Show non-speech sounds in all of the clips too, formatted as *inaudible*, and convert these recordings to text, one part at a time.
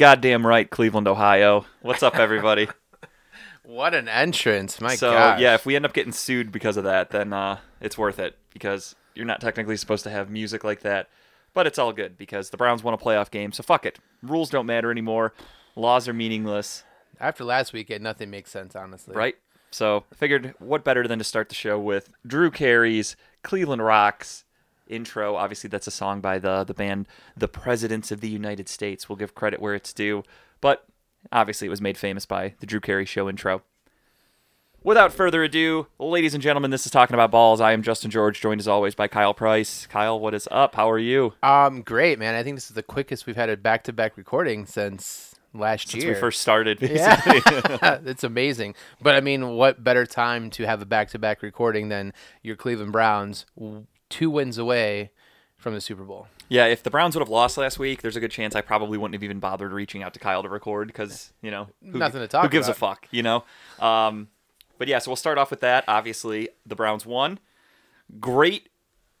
Goddamn right, Cleveland, Ohio. What's up, everybody? *laughs* What an entrance! My so gosh. yeah, if we end up getting sued because of that, then uh, it's worth it because you're not technically supposed to have music like that. But it's all good because the Browns won a playoff game, so fuck it. Rules don't matter anymore. Laws are meaningless, After last weekend, nothing makes sense, honestly. right? So figured what better than to start the show with Drew Carey's Cleveland Rocks intro. Obviously, that's a song by the the band The Presidents of the United States. We'll give credit where it's due, but obviously it was made famous by the Drew Carey Show intro. Without further ado, ladies and gentlemen, this is Talking About Balls. I am Justin George, joined as always by Kyle Price. Kyle, what is up? How are you? Um, great, man. I think this is the quickest we've had a back-to-back recording since last year. Since year. we first started, basically. Yeah, *laughs* it's amazing. But I mean, what better time to have a back-to-back recording than your Cleveland Browns, two wins away from the Super Bowl? Yeah, if the Browns would have lost last week, there's a good chance I probably wouldn't have even bothered reaching out to Kyle to record because you know who, Nothing to talk Who gives a fuck, you know? Um, but yeah, so we'll start off with that. Obviously, the Browns won. Great,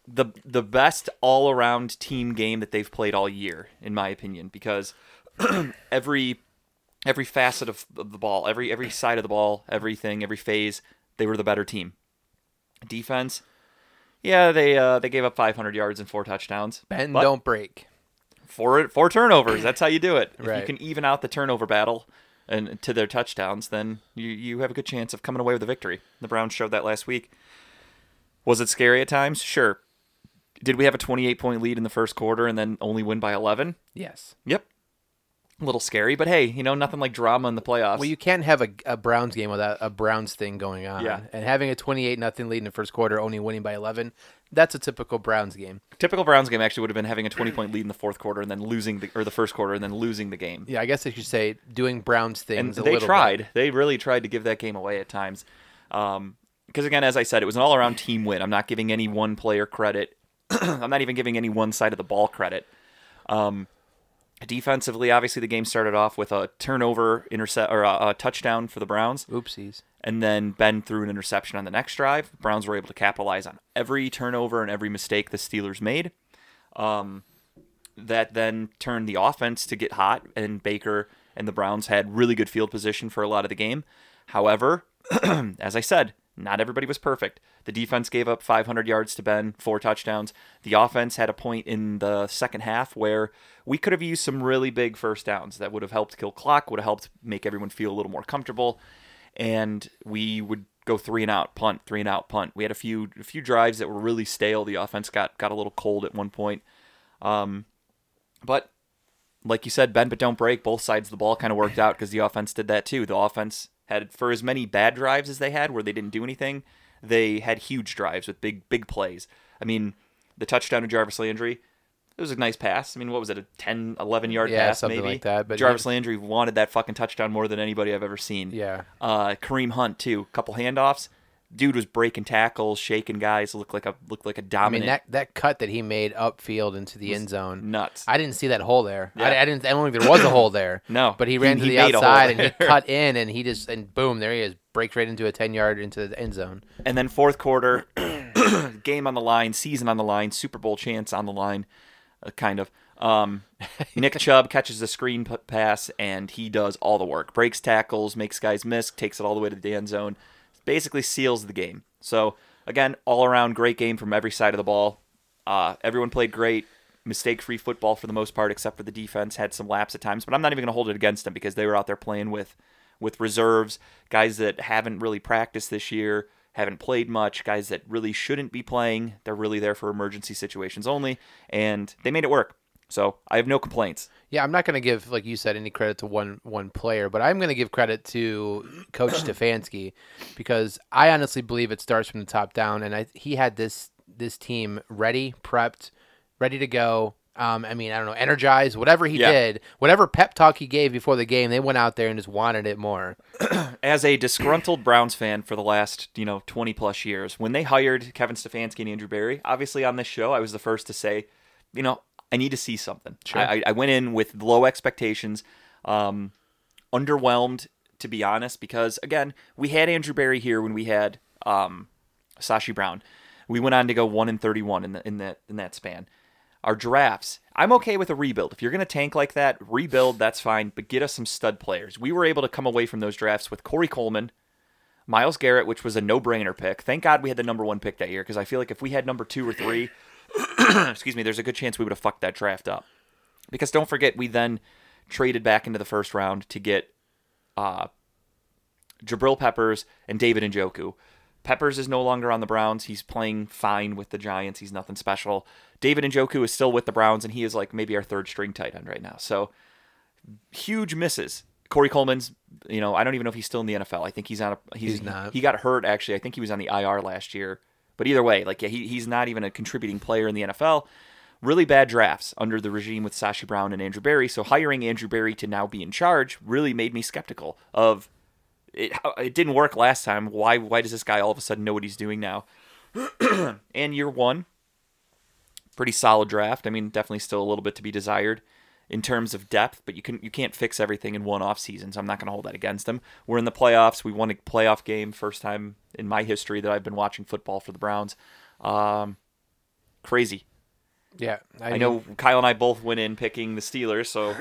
the the best all around team game that they've played all year, in my opinion, because *clears throat* every every facet of, of the ball, every every side of the ball, everything, every phase, they were the better team. Defense, yeah, they uh, they gave up 500 yards and four touchdowns. Bend But- don't break. four four turnovers. That's how you do it. If you can even out the turnover battle and to their touchdowns, then you you have a good chance of coming away with a victory. The Browns showed that last week. Was it scary at times? Sure. Did we have a 28 point lead in the first quarter and then only win by 11? Yes. Yep. A little scary, but hey, you know, nothing like drama in the playoffs. Well, you can't have a, a Browns game without a Browns thing going on. Yeah. And having a 28 nothing lead in the first quarter, only winning by 11, that's a typical Browns game. Typical Browns game actually would have been having a 20 point lead in the fourth quarter and then losing the or the first quarter and then losing the game. Yeah, I guess I should say doing Browns and things. a they little tried. Bit. They really tried to give that game away at times. Um, because again, as I said, it was an all-around team win. I'm not giving any one player credit. *clears throat* I'm not even giving any one side of the ball credit. Um, defensively, obviously, the game started off with a turnover, intercept, or a, a touchdown for the Browns, Oopsies. and then Ben threw an interception on the next drive. Browns were able to capitalize on every turnover and every mistake the Steelers made. Um, that then turned the offense to get hot, and Baker and the Browns had really good field position for a lot of the game. However, *clears throat* as I said, not everybody was perfect. The defense gave up 500 yards to Ben, four touchdowns. The offense had a point in the second half where we could have used some really big first downs that would have helped kill clock, would have helped make everyone feel a little more comfortable, and we would go three and out, punt, three and out, punt. We had a few a few drives that were really stale. The offense got got a little cold at one point. Um, but like you said, bend but don't break. Both sides of the ball kind of worked out because the offense did that too. The offense had for as many bad drives as they had where they didn't do anything, they had huge drives with big big plays. I mean, the touchdown to Jarvis Landry, it was a nice pass. I mean, what was it, a 10, 11 yard Yeah, pass something maybe? like that, but Jarvis Landry wanted that fucking touchdown more than anybody I've ever seen. Yeah. Uh, Kareem Hunt too, couple handoffs. Dude was breaking tackles, shaking guys. Looked like a looked like a dominant. I mean, that, that cut that he made upfield into the end zone. nuts. I didn't see that hole there. Yeah. I, I didn't. I don't think there was a hole there. *laughs* No, but he he- ran to the made a hole outside and he *laughs* cut in, and he just and boom, there he is, breaks right into a ten yard into the end zone. And then fourth quarter, *clears throat* game on the line, season on the line, Super Bowl chance on the line, uh, kind of. Um, *laughs* Nick Chubb catches the screen pass and he does all the work. Breaks tackles, makes guys miss, takes it all the way to the end zone. Basically seals the game. So again, all around great game from every side of the ball. Uh, everyone played great, mistake-free football for the most part, except for the defense had some laps at times. But I'm not even going to hold it against them because they were out there playing with with reserves, guys that haven't really practiced this year, haven't played much, guys that really shouldn't be playing. They're really there for emergency situations only, and they made it work. So I have no complaints. Yeah, I'm not going to give, like you said, any credit to one one player, but I'm going to give credit to Coach *clears throat* Stefanski because I honestly believe it starts from the top down, and I, he had this this team ready, prepped, ready to go. Um, I mean, I don't know, energized, whatever he Yeah. did, whatever pep talk he gave before the game, they went out there and just wanted it more. *clears throat* As a disgruntled Browns fan for the last, you know, 20 plus years, when they hired Kevin Stefanski and Andrew Berry, obviously on this show, I was the first to say, you know, I need to see something. Sure. I, I went in with low expectations, um, underwhelmed, to be honest, because again, we had Andrew Berry here when we had um, Sashi Brown. We went on to go one and thirty-one in the, in that in that span. our drafts. I'm okay with a rebuild. If you're going to tank like that, rebuild, that's fine, but get us some stud players. We were able to come away from those drafts with Corey Coleman, Myles Garrett, which was a no brainer pick. Thank God we had the number one pick that year because I feel like if we had number two or three, *clears throat* excuse me, there's a good chance we would have fucked that draft up. Because don't forget, we then traded back into the first round to get uh, Jabril Peppers and David Njoku. Peppers is no longer on the Browns. He's playing fine with the Giants. He's nothing special. David Njoku is still with the Browns, and he is like maybe our third string tight end right now. So huge misses. Corey Coleman's, you know, I don't even know if he's still in the NFL. I think he's on a he's, He's not. He got hurt actually. I think he was on the IR last year. But either way, like he, he's not even a contributing player in the NFL. Really bad drafts under the regime with Sashi Brown and Andrew Berry. So hiring Andrew Berry to now be in charge really made me skeptical of it. It didn't work last time. Why? Why does this guy all of a sudden know what he's doing now? *clears throat* and year one, pretty solid draft. I mean, definitely still a little bit to be desired in terms of depth, but you can you can't fix everything in one off season, so I'm not going to hold that against them. We're in the playoffs. We won a playoff game, first time in my history that I've been watching football for the Browns. Um, crazy. Yeah, I know Kyle and I both went in picking the Steelers, so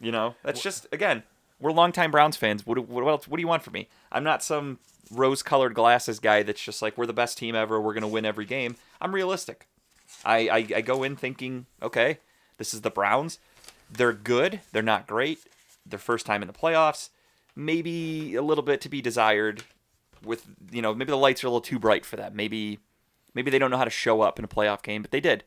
you know that's just again we're longtime Browns fans. What what else? What do you want from me? I'm not some rose-colored glasses guy that's just like we're the best team ever. We're gonna win every game. I'm realistic. I, I, I go in thinking, okay, this is the Browns. They're good. They're not great. Their first time in the playoffs. Maybe a little bit to be desired. With you know, maybe the lights are a little too bright for them. Maybe maybe they don't know how to show up in a playoff game, but they did.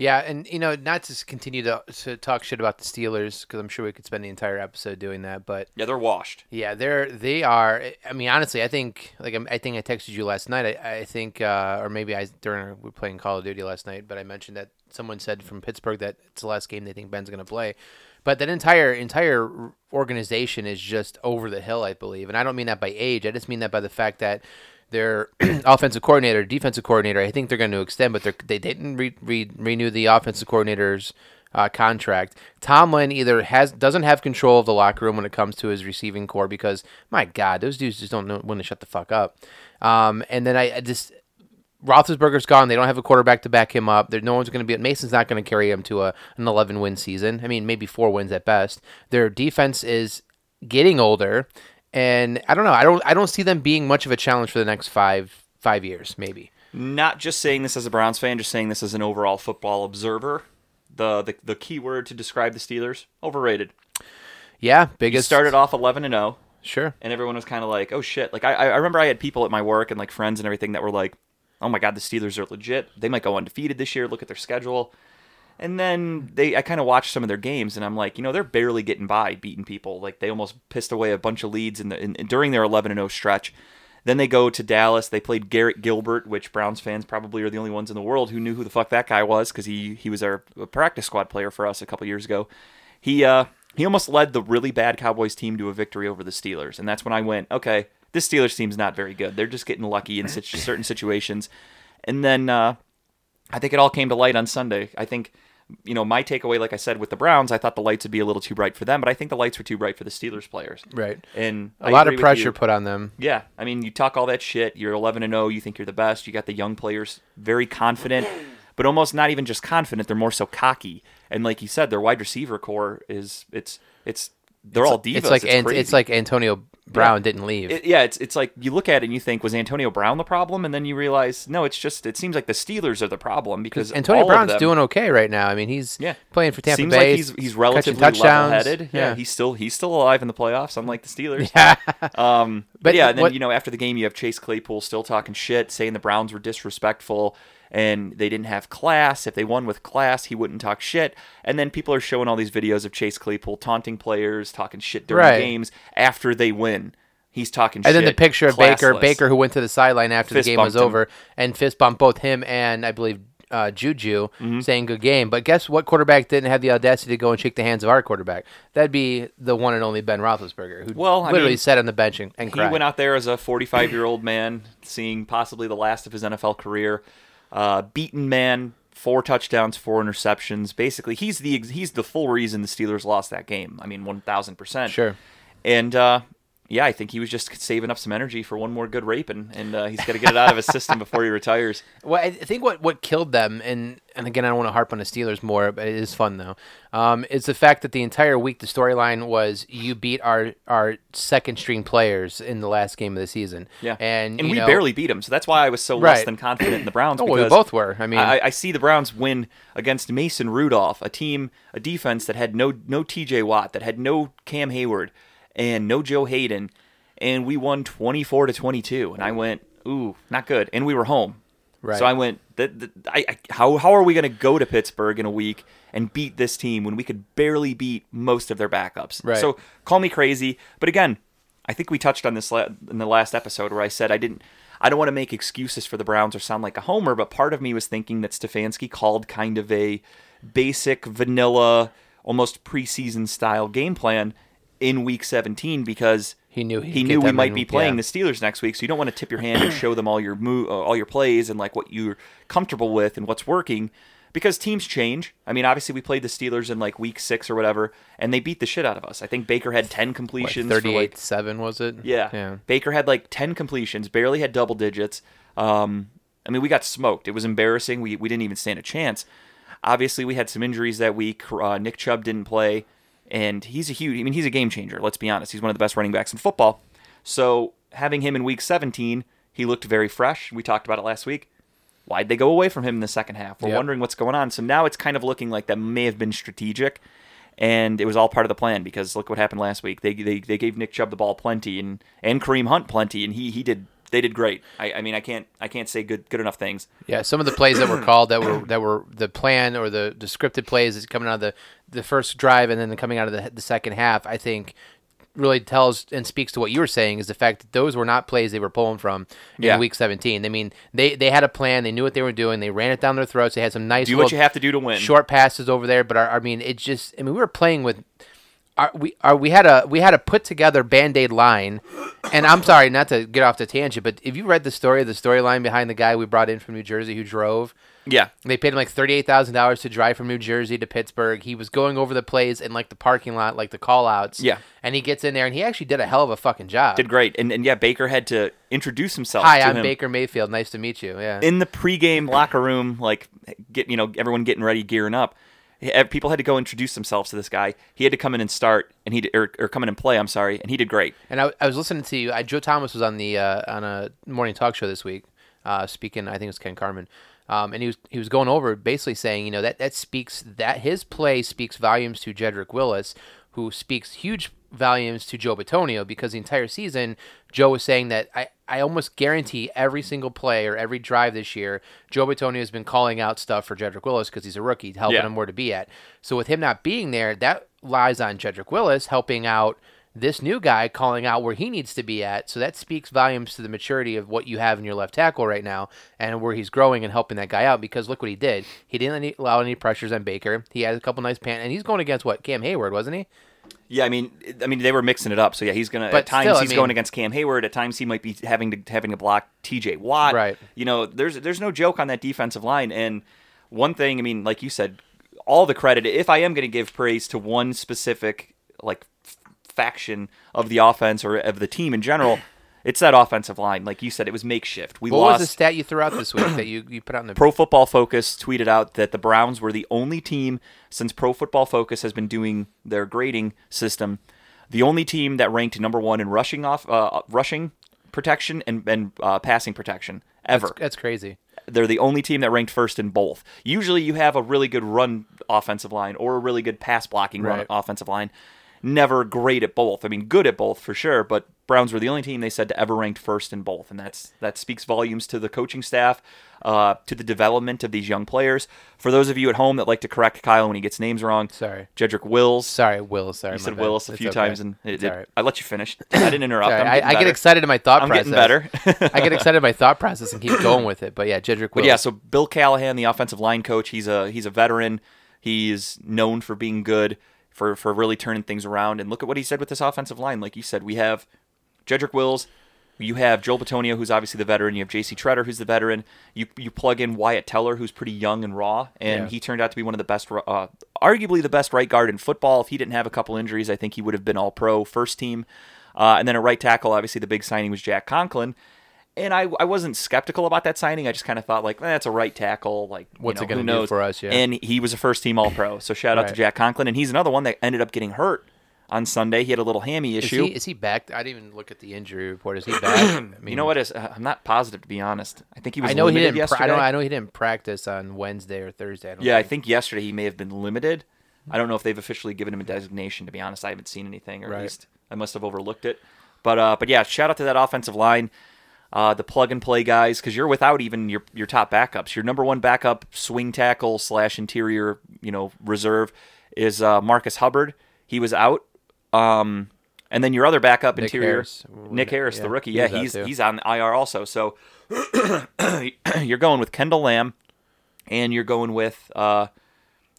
Yeah, and you know, not to continue to, to talk shit about the Steelers because I'm sure we could spend the entire episode doing that, but Yeah, they're washed. yeah, they're they are. I mean, honestly, I think like I'm- I think I texted you last night. I, I think, uh, or maybe I during we were playing Call of Duty last night, but I mentioned that someone said from Pittsburgh that it's the last game they think Ben's going to play. But that entire entire organization is just over the hill, I believe, and I don't mean that by age. I just mean that by the fact that their *clears throat* offensive coordinator, defensive coordinator, I think they're going to extend, but they didn't re, re, renew the offensive coordinator's uh, contract. Tomlin either has doesn't have control of the locker room when it comes to his receiving corps because my God, those dudes just don't know when to shut the fuck up. Um, and then I, I just Roethlisberger's gone. They don't have a quarterback to back him up. There, no one's going to be. Mason's not going to carry him to a an 11 win season. I mean, maybe four wins at best. Their defense is getting older, and I don't know. I don't. I don't see them being much of a challenge for the next five five years, maybe. Not just saying this as a Browns fan, just saying this as an overall football observer. The the, the key word to describe the Steelers: overrated. Yeah, biggest started off 11 and 0. Sure. and everyone was kind of like, "Oh shit!" Like I, I remember I had people at my work and like friends and everything that were like, "Oh my god, the Steelers are legit. They might go undefeated this year. Look at their schedule." And then they, I kind of watched some of their games, and I'm like, you know, they're barely getting by, beating people. Like they almost pissed away a bunch of leads in the in, during their 11 and 0 stretch. Then they go to Dallas. They played Garrett Gilbert, which Browns fans probably are the only ones in the world who knew who the fuck that guy was because he he was our practice squad player for us a couple years ago. He uh he almost led the really bad Cowboys team to a victory over the Steelers, and that's when I went, okay, this Steelers team's not very good. They're just getting lucky in certain situations. And then uh, I think it all came to light on Sunday. I think, you know, my takeaway, like I said, with the Browns, I thought the lights would be a little too bright for them, but I think the lights were too bright for the Steelers players. Right. And A I lot of pressure put on them. Yeah, I mean, you talk all that shit. You're 11 and 0. You think you're the best. You got the young players very confident, but almost not even just confident. They're more so cocky. And like you said, their wide receiver corps is it's it's they're all divas. It's like it's, crazy. it's like Antonio Brown didn't leave. It- yeah, it's it's like you look at it and you think was Antonio Brown the problem, and then you realize no, it's just it seems like the Steelers are the problem because Antonio Brown's them- doing okay right now. I mean, he's Yeah. playing for Tampa Seems Bay. like he's he's relatively level-headed. Yeah. Yeah. he's still he's still alive in the playoffs, unlike the Steelers. *laughs* Yeah. Um, but, But yeah, and then what- you know after the game you have Chase Claypool still talking shit, saying the Browns were disrespectful and they didn't have class. If they won with class, he wouldn't talk shit. And then people are showing all these videos of Chase Claypool taunting players, talking shit during Right. games after they win. He's talking And shit. And then the picture of Baker. Baker who went to the sideline after Fist the game was him. over, and fist bumped both him and I believe uh, Juju, Mm-hmm. saying good game. But guess what? Quarterback didn't have the audacity to go and shake the hands of our quarterback. That'd be the one and only Ben Roethlisberger, who Well, I literally mean, sat on the bench and, and he cried. went out there as a 45 year old man, seeing possibly the last of his NFL career. Uh, beaten man, four touchdowns, four interceptions. Basically, he's the he's the full reason the Steelers lost that game. I mean, 1,000 percent. Sure. And uh, yeah, I think he was just saving up some energy for one more good rape, and, and uh, he's got to get it out of his system *laughs* before he retires. Well, I think what, what killed them, and, and again, I don't want to harp on the Steelers more, but it is fun though, um, is the fact that the entire week the storyline was you beat our our second string players in the last game of the season. Yeah, and and we know- barely beat them, so that's why I was so less than confident in the Browns. Oh, we both were. I mean, I, I see the Browns win against Mason Rudolph, a team, a defense that had no no T.J. Watt, that had no Cam Heyward, and no Joe Haden, and we won twenty four to twenty two. And I went, ooh, not good. And we were home, Right. So I went, that, that, I, I, how how are we going to go to Pittsburgh in a week and beat this team when we could barely beat most of their backups? Right. So call me crazy, but again, I think we touched on this la- in the last episode where I said I didn't. I don't want to make excuses for the Browns or sound like a homer, but part of me was thinking that Stefanski called kind of a basic, vanilla, almost preseason style game plan in Week 17 because He knew he knew we might in- be playing yeah. the Steelers next week. So you don't want to tip your hand and show them all your mo- uh, all your plays and like what you're comfortable with and what's working. Because teams change. I mean, obviously, we played the Steelers in like week six or whatever, and they beat the shit out of us. I think Baker had ten completions. for, like, thirty-eight seven was it? yeah. yeah. Baker had like 10 completions, barely had double digits. Um, I mean, we got smoked. It was embarrassing. We, we didn't even stand a chance. Obviously, we had some injuries that week. Uh, Nick Chubb didn't play, and he's a huge, I mean, he's a game changer. Let's be honest. He's one of the best running backs in football. So having him in week 17, he looked very fresh. We talked about it last week. Why'd they go away from him in the second half? We're Yep. wondering what's going on. So now it's kind of looking like that may have been strategic, and it was all part of the plan because look what happened last week. They they, they gave Nick Chubb the ball plenty and and Kareem Hunt plenty, and he he did they did great. I, I mean I can't I can't say good good enough things. Yeah, some of the plays that were *clears throat* called that were that were the plan or the, the scripted plays is coming out of the, the first drive and then coming out of the, the second half. I think really tells and speaks to what you were saying is the fact that those were not plays they were pulling from in Yeah. week 17. I mean, they they had a plan, they knew what they were doing, they ran it down their throats. They had some nice Do what you have to do to win. short passes over there, but our, I mean, it just I mean, we were playing with our, we our, we had a we had a put together band-aid line and i'm sorry not to get off the tangent but if you read the story the storyline behind the guy we brought in from new jersey who drove Yeah, they paid him like thirty-eight thousand dollars to drive from New Jersey to Pittsburgh. He was going over the plays in like the parking lot, like the call-outs. Yeah. and he gets in there and he actually did a hell of a fucking job. did great. And and yeah, Baker had to introduce himself. Hi, I'm him. Baker Mayfield. Nice to meet you. Yeah, in the pregame locker room, like get you know everyone getting ready, gearing up. People had to go introduce themselves to this guy. He had to come in and start, and he or, or come in and play. I'm sorry, and he did great. and I, I was listening to you. I, Joe Thomas was on the uh, on a morning talk show this week, uh, speaking. I think it was Ken Carman. Um, and he was he was going over basically saying, you know, that that speaks that his play speaks volumes to Jedrick Willis, who speaks huge volumes to Joe Bitonio because the entire season Joe was saying that I, I almost guarantee every single play or every drive this year, Joe Bitonio has been calling out stuff for Jedrick Willis because he's a rookie, helping Yeah. him where to be at. So with him not being there, that lies on Jedrick Willis helping out this new guy calling out where he needs to be at. So that speaks volumes to the maturity of what you have in your left tackle right now and where he's growing and helping that guy out because look what he did. He didn't allow any pressures on Baker. He had a couple nice pan and he's going against what? Cam Heyward, wasn't he? Yeah, I mean, I mean they were mixing it up. So yeah, he's gonna But at times still, I he's mean- going against Cam Heyward. At times he might be having to having to block T.J. Watt. Right. You know, there's there's no joke on that defensive line. And one thing, I mean, like you said, all the credit. If I am going to give praise to one specific like f- faction of the offense or of the team in general, it's that offensive line. Like you said, it was makeshift. We What lost. was the stat you threw out this week that you, you put out in the Pro Football Focus tweeted out that the Browns were the only team since Pro Football Focus has been doing their grading system, the only team that ranked number one in rushing off uh, rushing protection and, and uh, passing protection ever. That's crazy. They're the only team that ranked first in both. Usually, you have a really good run offensive line or a really good pass blocking run Right. offensive line. Never great at both. I mean, good at both for sure, but Browns were the only team they said to ever ranked first in both, and that's that speaks volumes to the coaching staff, uh, to the development of these young players. For those of you at home that like to correct Kyle when he gets names wrong, Sorry. Jedrick Wills. Sorry, Wills, Sorry, You said bad. Willis a It's few okay. times, and it, it- right. I let you finish. I didn't interrupt. Sorry, I, I get excited in my thought I'm process. getting better. I get *laughs* excited in my thought process and keep going with it. But yeah, Jedrick But yeah, so Bill Callahan, the offensive line coach, he's a he's a veteran. He's known for being good, for for really turning things around. And look at what he said with this offensive line. Like you said, we have Jedrick Wills, you have Joel Bitonio, who's obviously the veteran. You have J.C. Tretter, who's the veteran. You you plug in Wyatt Teller, who's pretty young and raw, and Yeah. he turned out to be one of the best, uh, arguably the best right guard in football. If he didn't have a couple injuries, I think he would have been All Pro, first team. Uh, and then a right tackle, obviously the big signing was Jack Conklin. And I, I wasn't skeptical about that signing. I just kind of thought like, eh, that's a right tackle. Like, you What's know, it gonna do for us, yeah. And he was a first team All Pro. So shout out to Jack Conklin. And he's another one that ended up getting hurt on Sunday. He had a little hammy Is issue. he, is he back? I didn't even look at the injury report. Is he back? *clears throat* I mean, you know what is? Uh, I'm not positive to be honest. I think he was. I know he didn't. Pra- yesterday. I know. I know he didn't practice on Wednesday or Thursday. I don't Yeah, I think. think yesterday he may have been limited. I don't know if they've officially given him a designation. To be honest, I haven't seen anything, or at least I must have overlooked it. But uh, but yeah, shout out to that offensive line, uh, the plug and play guys, because you're without even your your top backups. Your number one backup swing tackle slash interior, you know, reserve is uh, Marcus Hubbard. He was out. Um, and then your other backup Nick interior, Harris. Nick Harris, the rookie. Yeah, he's too. he's on IR also. So *clears throat* you're going with Kendall Lamb, and you're going with uh,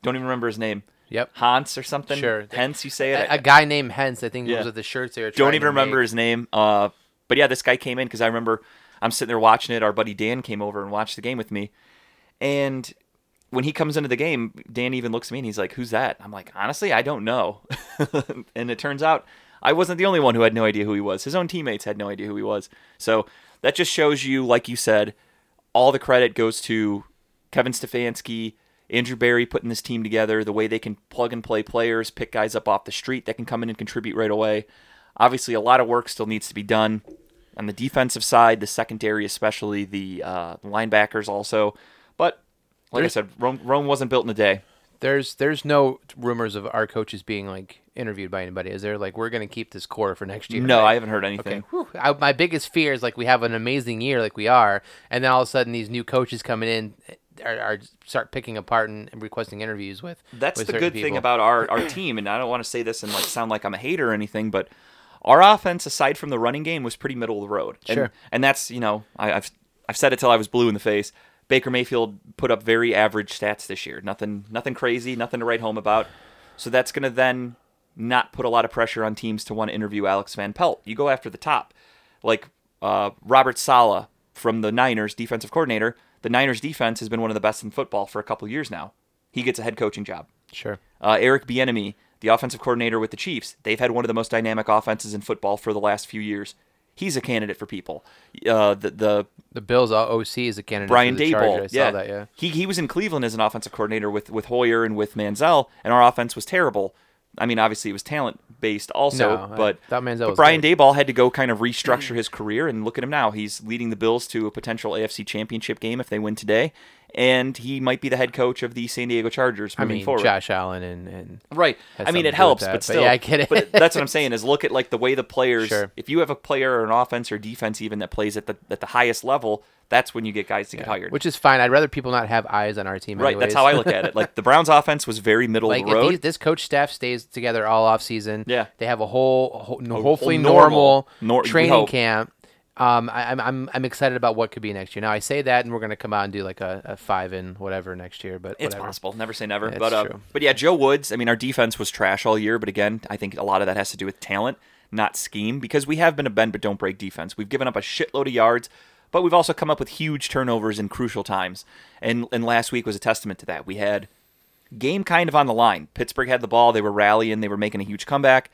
don't even remember his name. Yep. Hans or something. Sure. Hence, you say it. A, a guy named Hens, I think, Yeah. was with the shirts they were. don't even remember make. his name. Uh, but yeah, this guy came in because I remember I'm sitting there watching it. Our buddy Dan came over and watched the game with me, and when he comes into the game, Dan even looks at me and he's like, "Who's that?" I'm like, "Honestly, I don't know." *laughs* and it turns out I wasn't the only one who had no idea who he was. His own teammates had no idea who he was. So that just shows you, like you said, all the credit goes to Kevin Stefanski, Andrew Berry putting this team together, the way they can plug and play players, pick guys up off the street that can come in and contribute right away. Obviously, a lot of work still needs to be done on the defensive side, the secondary, especially the uh, linebackers, also. But like There's- I said, Rome, Rome wasn't built in a day. There's there's no rumors of our coaches being like interviewed by anybody. Is there? Like we're gonna keep this core for next year. No, right? I haven't heard anything. Okay. I, my biggest fear is like we have an amazing year, like we are, and then all of a sudden these new coaches coming in are, are start picking apart and, and requesting interviews with. That's with the good thing about our, our team, and I don't want to say this and like sound like I'm a hater or anything, but our offense, aside from the running game, was pretty middle of the road. And, Sure. and that's you know I, I've I've said it till I was blue in the face. Baker Mayfield put up very average stats this year. Nothing nothing crazy, nothing to write home about. So that's going to then not put a lot of pressure on teams to want to interview Alex Van Pelt. You go after the top, like uh, Robert Saleh from the Niners, defensive coordinator. The Niners defense has been one of the best in football for a couple years now. He gets a head coaching job. Sure. Uh, Eric Bieniemy, the offensive coordinator with the Chiefs, they've had one of the most dynamic offenses in football for the last few years. He's a candidate for people. Uh, the the The Bills OC is a candidate. Brian for the Charger. I Daboll, saw yeah, that. Yeah. he he was in Cleveland as an offensive coordinator with with Hoyer and with Manziel, and our offense was terrible. I mean, obviously it was talent based also, No, but Manziel but Brian good. Daboll had to go kind of restructure his career, and look at him now. He's leading the Bills to a potential AFC Championship game if they win today, and he might be the head coach of the San Diego Chargers moving I mean, forward. Josh Allen and, and Right. I mean, it to do with helps, that, but but still. yeah, I get it. but that's what I'm saying is look at like the way the players. Sure. If you have a player or an offense or defense even that plays at the at the highest level, that's when you get guys to get hired. which is fine. I'd rather people not have eyes on our team. right. anyways. That's how I look at it. *laughs* Like the Browns' offense was very middle like of the road. these, this coach staff stays together all off season, Yeah. they have a whole, whole whole hopefully normal- normal, nor- training camp. Um, I, I'm I'm I'm excited about what could be next year. Now I say that, and we're gonna come out and do like a, a five and whatever next year. But It's whatever. possible. Never say never. But uh, but yeah, Joe Woods. I mean, our defense was trash all year, but again, I think a lot of that has to do with talent, not scheme, because we have been a bend but don't break defense. We've given up a shitload of yards, but we've also come up with huge turnovers in crucial times. And and last week was a testament to that. We had game kind of on the line. Pittsburgh had the ball. They were rallying. They were making a huge comeback.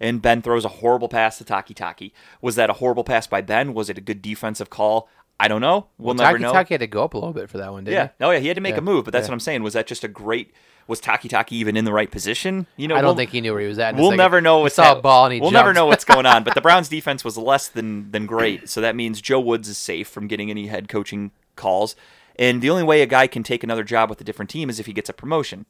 And Ben throws a horrible pass to Takitaki. Was that a horrible pass by Ben? Was it a good defensive call? I don't know. We'll, never Taki know. Takitaki had to go up a little bit for that one, didn't Yeah. he? Yeah. Oh yeah, he had to make Yeah. a move, but that's Yeah. what I'm saying. Was that just a great? Was Takitaki even in the right position? You know, I don't we'll- think he knew where he was at. We'll never know. He What's saw hap- a ball and he We'll never know what's going on. But the *laughs* Browns' defense was less than than great, so that means Joe Woods is safe from getting any head coaching calls. And the only way a guy can take another job with a different team is if he gets a promotion.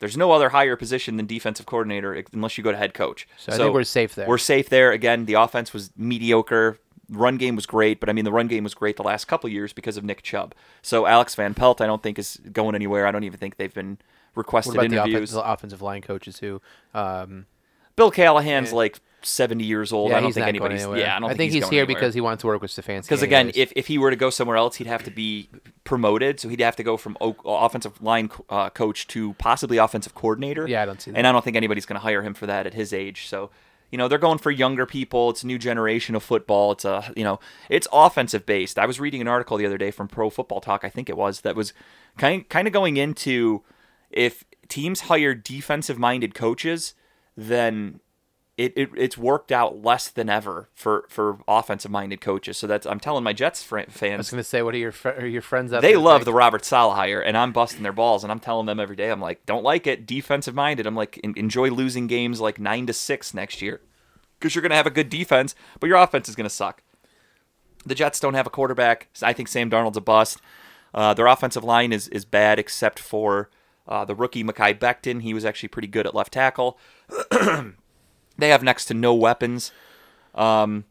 There's no other higher position than defensive coordinator unless you go to head coach. So I think we're safe there. We're safe there. Again, the offense was mediocre. Run game was great, but I mean the run game was great the last couple years because of Nick Chubb. So Alex Van Pelt, I don't think is going anywhere. I don't even think they've been requested What about the interviews. offensive, offensive line coaches who? Um, Bill Callahan's like 70 years old. yeah, I don't think anybody's. Yeah, I don't I think he's, he's here anywhere. because he wants to work with Stefanski. Because again, if, if he were to go somewhere else, he'd have to be promoted. So he'd have to go from o- offensive line co- uh, coach to possibly offensive coordinator. Yeah, I don't see that. And I don't think anybody's going to hire him for that at his age. So you know they're going for younger people. It's a new generation of football. It's a you know it's offensive based. I was reading an article the other day from Pro Football Talk, I think it was, that was kind kind of going into if teams hire defensive minded coaches, then it, it it's worked out less than ever for for offensive minded coaches. So that's I'm telling my Jets fr- I was going to say, what are your fr- are your friends up? They love think? the Robert Saleh hire, and I'm busting their balls, and I'm telling them every day. I'm like, don't like it, defensive minded. I'm like, enjoy losing games like nine to six next year, because you're gonna have a good defense, but your offense is gonna suck. The Jets don't have a quarterback. I think Sam Darnold's a bust. Uh, their offensive line is is bad, except for uh, the rookie Mekhi Becton. He was actually pretty good at left tackle. *clears throat* they have next to no weapons. Um,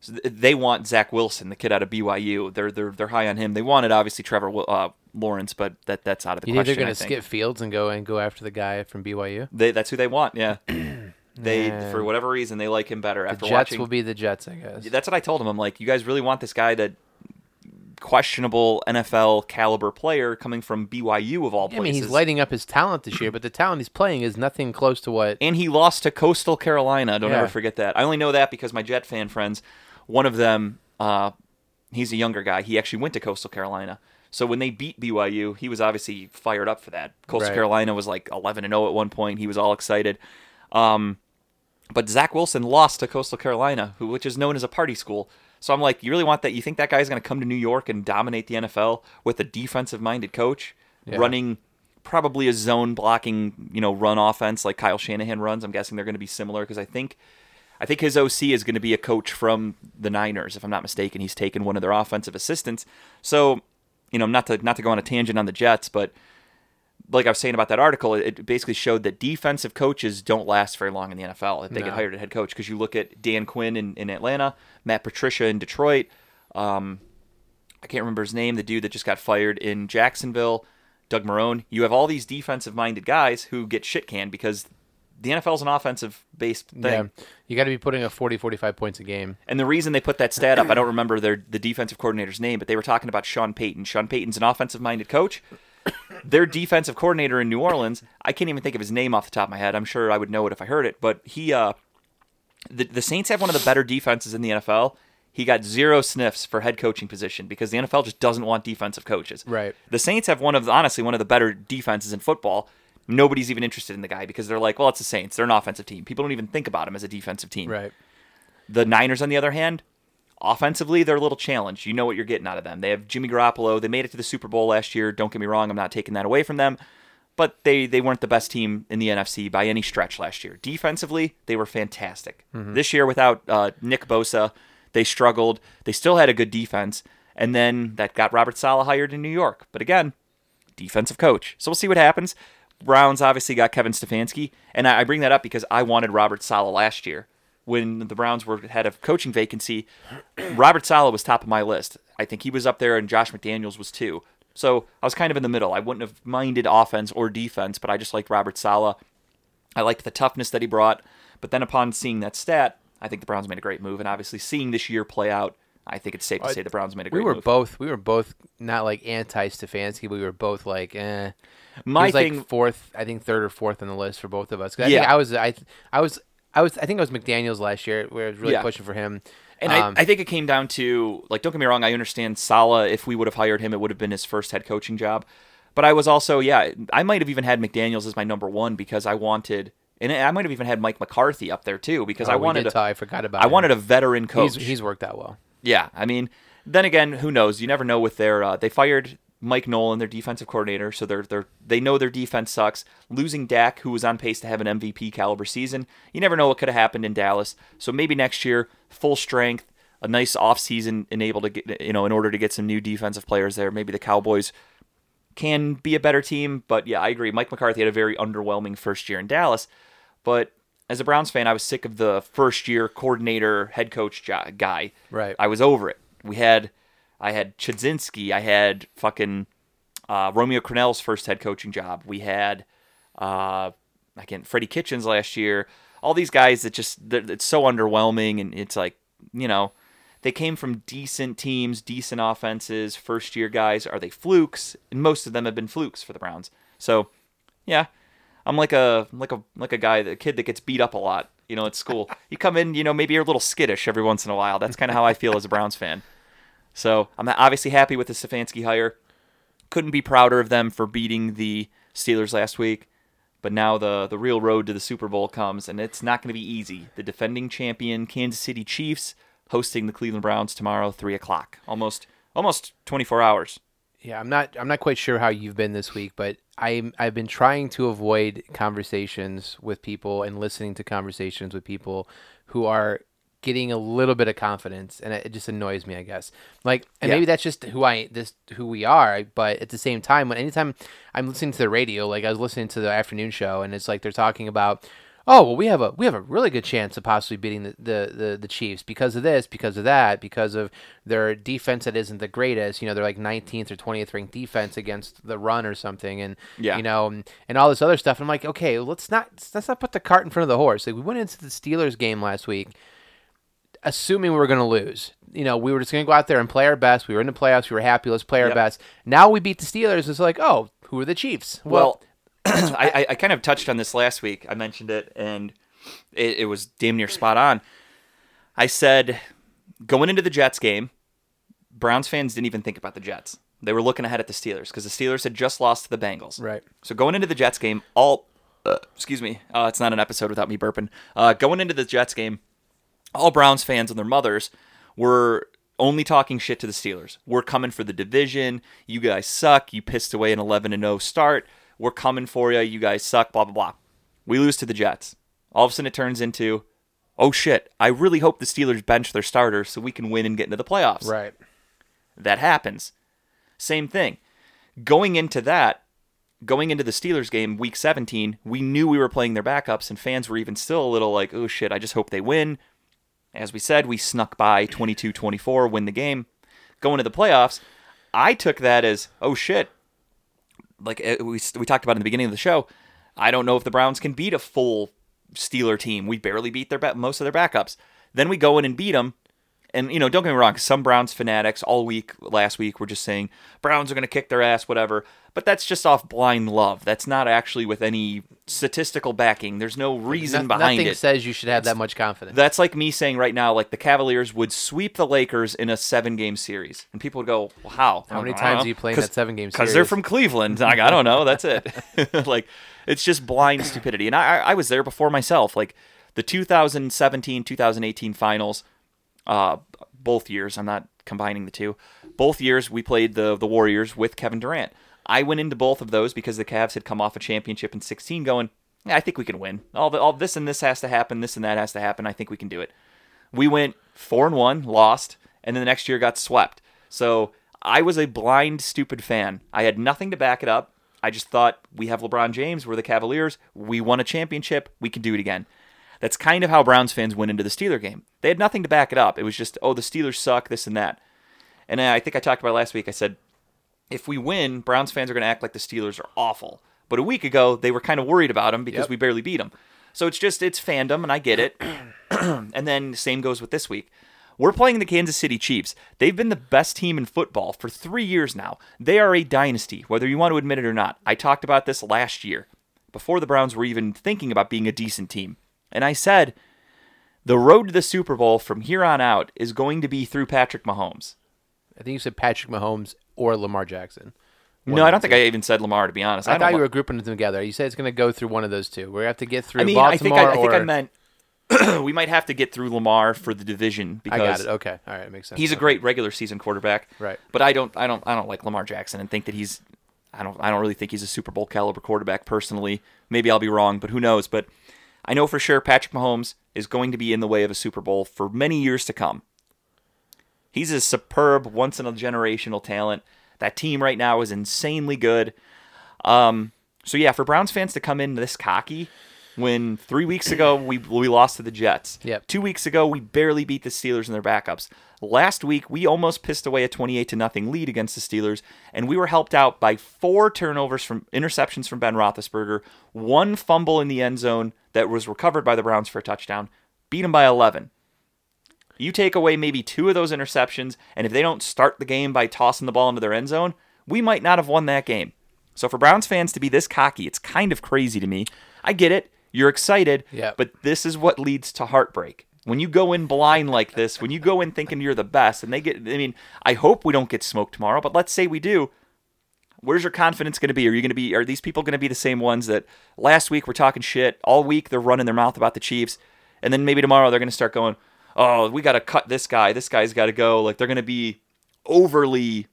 so th- they want Zach Wilson, the kid out of BYU. They're they're they're high on him. They wanted obviously Trevor uh, Lawrence, but that that's out of the You think question. they're I going to skip Fields and go and go after the guy from BYU? They that's who they want. Yeah, *clears throat* they Man. for whatever reason they like him better The after Jets watching. will be the Jets, I guess. that's what I told him. I'm like, you guys really want this guy that questionable NFL caliber player coming from BYU of all I places. mean, he's lighting up his talent this year, but the talent he's playing is nothing close to what. and he lost to Coastal Carolina. Don't Yeah. ever forget that. I only know that because my Jet fan friends, one of them, uh, he's a younger guy. He actually went to Coastal Carolina. So when they beat BYU, he was obviously fired up for that. Coastal Right. Carolina was like 11 and 0 at one point. He was all excited. Um, but Zach Wilson lost to Coastal Carolina, who which is known as a party school. So I'm like, you really want that? You think that guy's going to come to New York and dominate the NFL with a defensive-minded coach Yeah. running probably a zone blocking, you know, run offense like Kyle Shanahan runs? I'm guessing they're going to be similar because I think, I think his OC is going to be a coach from the Niners, if I'm not mistaken. He's taken one of their offensive assistants. So, you know, not to not to go on a tangent on the Jets, but like I was saying about that article, it basically showed that defensive coaches don't last very long in the NFL if they No. get hired as head coach. Because you look at Dan Quinn in, in Atlanta, Matt Patricia in Detroit. Um, I can't remember his name, the dude that just got fired in Jacksonville, Doug Marrone. You have all these defensive minded guys who get shit canned because the NFL is an offensive based thing. Yeah, you got to be putting up 40, 45 points a game. And the reason they put that stat up, I don't remember their the defensive coordinator's name, but they were talking about Sean Payton. Sean Payton's an offensive minded coach. Their defensive coordinator in New Orleans, I can't even think of his name off the top of my head. I'm sure I would know it if I heard it, but he uh the, the Saints have one of the better defenses in the NFL. He got zero sniffs for head coaching position because the NFL just doesn't want defensive coaches. Right. The Saints have one of the, honestly one of the better defenses in football. Nobody's even interested in the guy because they're like, well, it's the Saints. They're an offensive team. People don't even think about him as a defensive team. Right. The Niners, on the other hand, offensively, they're a little challenged. You know what you're getting out of them. They have Jimmy Garoppolo. They made it to the Super Bowl last year. Don't get me wrong. I'm not taking that away from them. But they, they weren't the best team in the NFC by any stretch last year. Defensively, they were fantastic. This year, without uh, Nick Bosa, they struggled. They still had a good defense. And then that got Robert Saleh hired in New York. But again, defensive coach. So we'll see what happens. Browns obviously got Kevin Stefanski, and I I bring that up because I wanted Robert Saleh last year when the Browns were had a coaching vacancy. *clears throat* Robert Saleh was top of my list. I think he was up there, and Josh McDaniels was too. So I was kind of in the middle. I wouldn't have minded offense or defense, but I just liked Robert Saleh. I liked the toughness that he brought. But then upon seeing that stat, I think the Browns made a great move, and obviously seeing this year play out, I think it's safe to say the Browns made a great We were move. both we were both not like anti Stefanski, we were both like, eh. My he was thing, like fourth, I think third or fourth on the list for both of us. I Yeah. think I was I I was I was I think it was McDaniels last year where I was really Yeah. pushing for him. And Um, I, I think it came down to like, don't get me wrong, I understand Saleh. If we would have hired him, it would have been his first head coaching job. But I was also, yeah, I might have even had McDaniels as my number one because I wanted, and I might have even had Mike McCarthy up there too because I oh, we wanted, a, I forgot about. I him. wanted a veteran coach. He's, he's worked out well. Yeah, I mean, then again, who knows? You never know with their. Uh, they fired Mike Nolan, their defensive coordinator, so they're they're they know their defense sucks. Losing Dak, who was on pace to have an MVP caliber season, you never know what could have happened in Dallas. So maybe next year, full strength, a nice offseason, and able to get you know in order to get some new defensive players there. Maybe the Cowboys can be a better team, but yeah, I agree. Mike McCarthy had a very underwhelming first year in Dallas, but. As a Browns fan, I was sick of the first year coordinator, head coach guy. Right. I was over it. We had, I had Chudzinski. I had fucking uh, Romeo Crennel's first head coaching job. We had, uh, I can't, Freddie Kitchens last year. All these guys that just, it's so underwhelming. And it's like, you know, they came from decent teams, decent offenses, first year guys. Are they flukes? And most of them have been flukes for the Browns. So, yeah, I'm like a like a like a guy, a kid that gets beat up a lot, you know, at school. You come in, you know, maybe you're a little skittish every once in a while. That's kind of how I feel as a Browns fan. So I'm obviously happy with the Stefanski hire. Couldn't be prouder of them for beating the Steelers last week. But now the the real road to the Super Bowl comes, and it's not going to be easy. The defending champion Kansas City Chiefs hosting the Cleveland Browns tomorrow, three o'clock. Almost almost 24 hours. Yeah, I'm not. I'm not quite sure how you've been this week, but I I've been trying to avoid conversations with people and listening to conversations with people who are getting a little bit of confidence, and it, it just annoys me. I guess. Like, and Yeah. maybe that's just who I this who we are. But at the same time, when anytime I'm listening to the radio, like I was listening to the afternoon show, and it's like they're talking about. Oh well, we have a we have a really good chance of possibly beating the, the, the, the Chiefs because of this, because of that, because of their defense that isn't the greatest. You know, they're like 19th or 20th ranked defense against the run or something, and Yeah. you know, and, and all this other stuff. And I'm like, okay, let's not let's not put the cart in front of the horse. Like we went into the Steelers game last week, assuming we were going to lose. You know, we were just going to go out there and play our best. We were in the playoffs. We were happy. Let's play our Yep. best. Now we beat the Steelers. It's like, oh, who are the Chiefs? Well, *clears throat* I, I- I kind of touched on this last week. I mentioned it, and it, it was damn near spot on. I said going into the Jets game, Browns fans didn't even think about the Jets. They were looking ahead at the Steelers because the Steelers had just lost to the Bengals. Right. So going into the Jets game, all uh, excuse me, uh, it's not an episode without me burping. Uh, going into the Jets game, all Browns fans and their mothers were only talking shit to the Steelers. We're coming for the division. You guys suck. You pissed away an 11 and 0 start. We're coming for you. You guys suck. Blah blah blah. We lose to the Jets. All of a sudden, it turns into, oh shit! I really hope the Steelers bench their starters so we can win and get into the playoffs. right. That happens. Same thing. Going into that, going into the Steelers game, week 17, we knew we were playing their backups, and fans were even still a little like, oh shit, I just hope they win. As we said, we snuck by 22 24, win the game. Going to the playoffs, I took that as, oh shit. Like uh, we, we talked about in the beginning of the show, I don't know if the Browns can beat a full Steeler team. We barely beat their most of their backups. Then we go in and beat them, and you know, don't get me wrong. Some Browns fanatics all week last week were just saying Browns are going to kick their ass, whatever. But that's just off blind love. That's not actually with any statistical backing. There's no reason No- behind nothing it. says you should have that much confidence. That's like me saying right now, like the Cavaliers would sweep the Lakers in a seven-game series, and people would go, well, "How? How many times are you playing that seven-game series?" Because they're from Cleveland. Like I don't know. That's it. *laughs* like it's just blind stupidity. And I, I I was there before myself. Like the 2017-2018 finals, uh, both years. I'm not combining the two. Both years we played the the Warriors with Kevin Durant. I went into both of those because the Cavs had come off a championship in 16, going, yeah, I think we can win. All the, all this and this has to happen. This and that has to happen. I think we can do it. We went four and one, lost, and then the next year got swept. So I was a blind, stupid fan. I had nothing to back it up. I just thought we have LeBron James. We're the Cavaliers. We won a championship. We can do it again. That's kind of how Browns fans went into the Steeler game. They had nothing to back it up. It was just, oh, the Steelers suck, this and that. And I think I talked about it last week. I said, if we win, Browns fans are going to act like the Steelers are awful. But a week ago, they were kind of worried about them because Yep. we barely beat them. So it's just, it's fandom, and I get it. *clears throat* and then same goes with this week. We're playing the Kansas City Chiefs. They've been the best team in football for three years now. They are a dynasty, whether you want to admit it or not. I talked about this last year, before the Browns were even thinking about being a decent team. And I said, the road to the Super Bowl from here on out is going to be through Patrick Mahomes. I think you said Patrick Mahomes or Lamar Jackson. One no, I don't think two. I even said Lamar, to be honest. I, don't thought you were grouping them together. You said it's going to go through one of those two. We have to get through I mean, I think Baltimore I, I think or I meant *clears throat* we might have to get through Lamar for the division I got because it. Okay, all right, it makes sense. he's a great regular season quarterback. Right. But I don't I don't I don't like Lamar Jackson and think that he's I don't I don't really think he's a Super Bowl caliber quarterback personally. Maybe I'll be wrong, but who knows? But I know for sure Patrick Mahomes is going to be in the way of a Super Bowl for many years to come. He's a superb, once in a generational talent. That team right now is insanely good. Um, so yeah, for Browns fans to come in this cocky when three weeks ago we we lost to the Jets. Yep. Two weeks ago we barely beat the Steelers and their backups. Last week we almost pissed away a twenty-eight to nothing lead against the Steelers, and we were helped out by four turnovers from interceptions from Ben Roethlisberger, one fumble in the end zone that was recovered by the Browns for a touchdown. Beat them by eleven. You take away maybe two of those interceptions, and if they don't start the game by tossing the ball into their end zone, we might not have won that game. So for Browns fans to be this cocky, it's kind of crazy to me. I get it. You're excited, Yeah. but this is what leads to heartbreak. When you go in blind like this, when you go in thinking you're the best, and they get, I mean, I hope we don't get smoked tomorrow, but let's say we do. Where's your confidence going to be? Are you going to be? Are these people going to be the same ones that last week were talking shit all week? They're running their mouth about the Chiefs, and then maybe tomorrow they're going to start going, "Oh, we got to cut this guy. This guy's got to go." Like they're going to be overly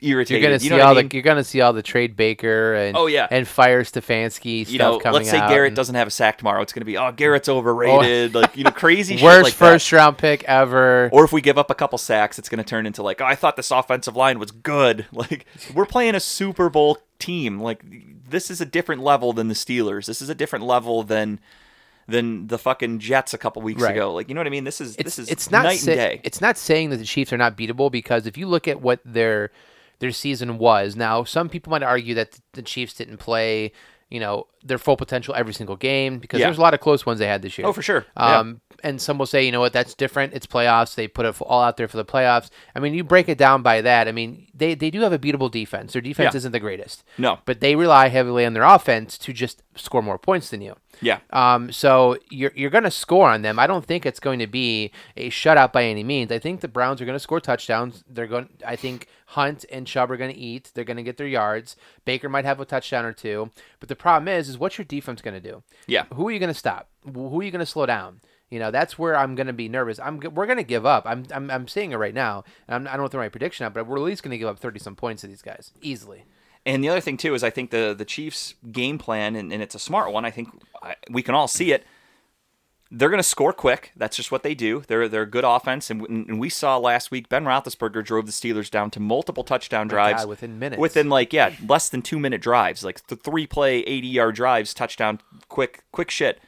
irritated. You're gonna you see know all I mean? the you're gonna see all the trade Baker and Oh, yeah. and fire Stefanski stuff you know, coming let's say out Garrett and doesn't have a sack tomorrow. It's going to be, oh, Garrett's oh, overrated. like, you know, crazy *laughs* shit worst like that. first round pick ever. Or if we give up a couple sacks, it's going to turn into like, oh, I thought this offensive line was good. *laughs* Like, we're playing a Super Bowl team. Like, this is a different level than the Steelers. This is a different level than than the fucking Jets a couple weeks Right. ago. Like, you know what I mean? This is it's, this is it's not night sa- and day. It's not saying that the Chiefs are not beatable because if you look at what their their season was, now some people might argue that the Chiefs didn't play, you know, their full potential every single game because Yeah. there's a lot of close ones they had this year. Oh, for sure. Yeah. Um, and some will say, you know what, that's different. It's playoffs. They put it all out there for the playoffs. I mean, you break it down by that. I mean, they, they do have a beatable defense. Their defense Yeah. isn't the greatest. No. But they rely heavily on their offense to just score more points than you. Yeah. Um, so you're you're going to score on them. I don't think it's going to be a shutout by any means. I think the Browns are going to score touchdowns. They're going. I think Hunt and Chubb are going to eat. They're going to get their yards. Baker might have a touchdown or two. But the problem is, is what's your defense going to do? Yeah. Who are you going to stop? Who are you going to slow down? You know, that's where I'm going to be nervous. I'm we're going to give up. I'm, I'm I'm saying it right now. And I'm, I don't know throw my prediction out, but we're at least going to give up 30 some points to these guys easily. And the other thing too is I think the the Chiefs' game plan, and, and it's a smart one. I think I, we can all see it. They're going to score quick. That's just what they do. They're they're a good offense, and, and we saw last week Ben Roethlisberger drove the Steelers down to multiple touchdown drives God, within minutes. Within like yeah, less than two minute drives, like the three play, eighty yard drives, touchdown, quick quick shit.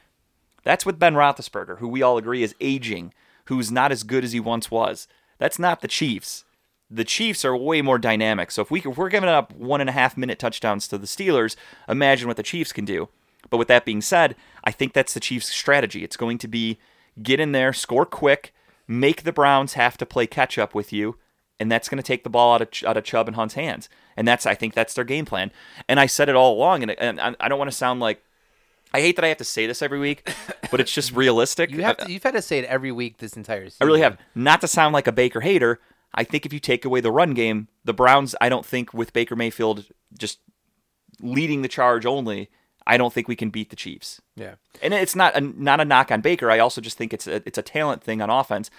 That's with Ben Roethlisberger, who we all agree is aging, who's not as good as he once was. That's not the Chiefs. The Chiefs are way more dynamic. So if we if we're giving up one and a half minute touchdowns to the Steelers, imagine what the Chiefs can do. But with that being said, I think that's the Chiefs' strategy. It's going to be get in there, score quick, make the Browns have to play catch up with you, and that's going to take the ball out of out of Chubb and Hunt's hands. And that's I think that's their game plan. And I said it all along, and, and I I don't want to sound like I hate that I have to say this every week, but it's just *laughs* realistic. You have to, uh, you've had to say it every week this entire season. I really have. Not to sound like a Baker hater, I think if you take away the run game, the Browns, I don't think with Baker Mayfield just leading the charge only, I don't think we can beat the Chiefs. Yeah. And it's not a, not a knock on Baker. I also just think it's a, it's a talent thing on offense.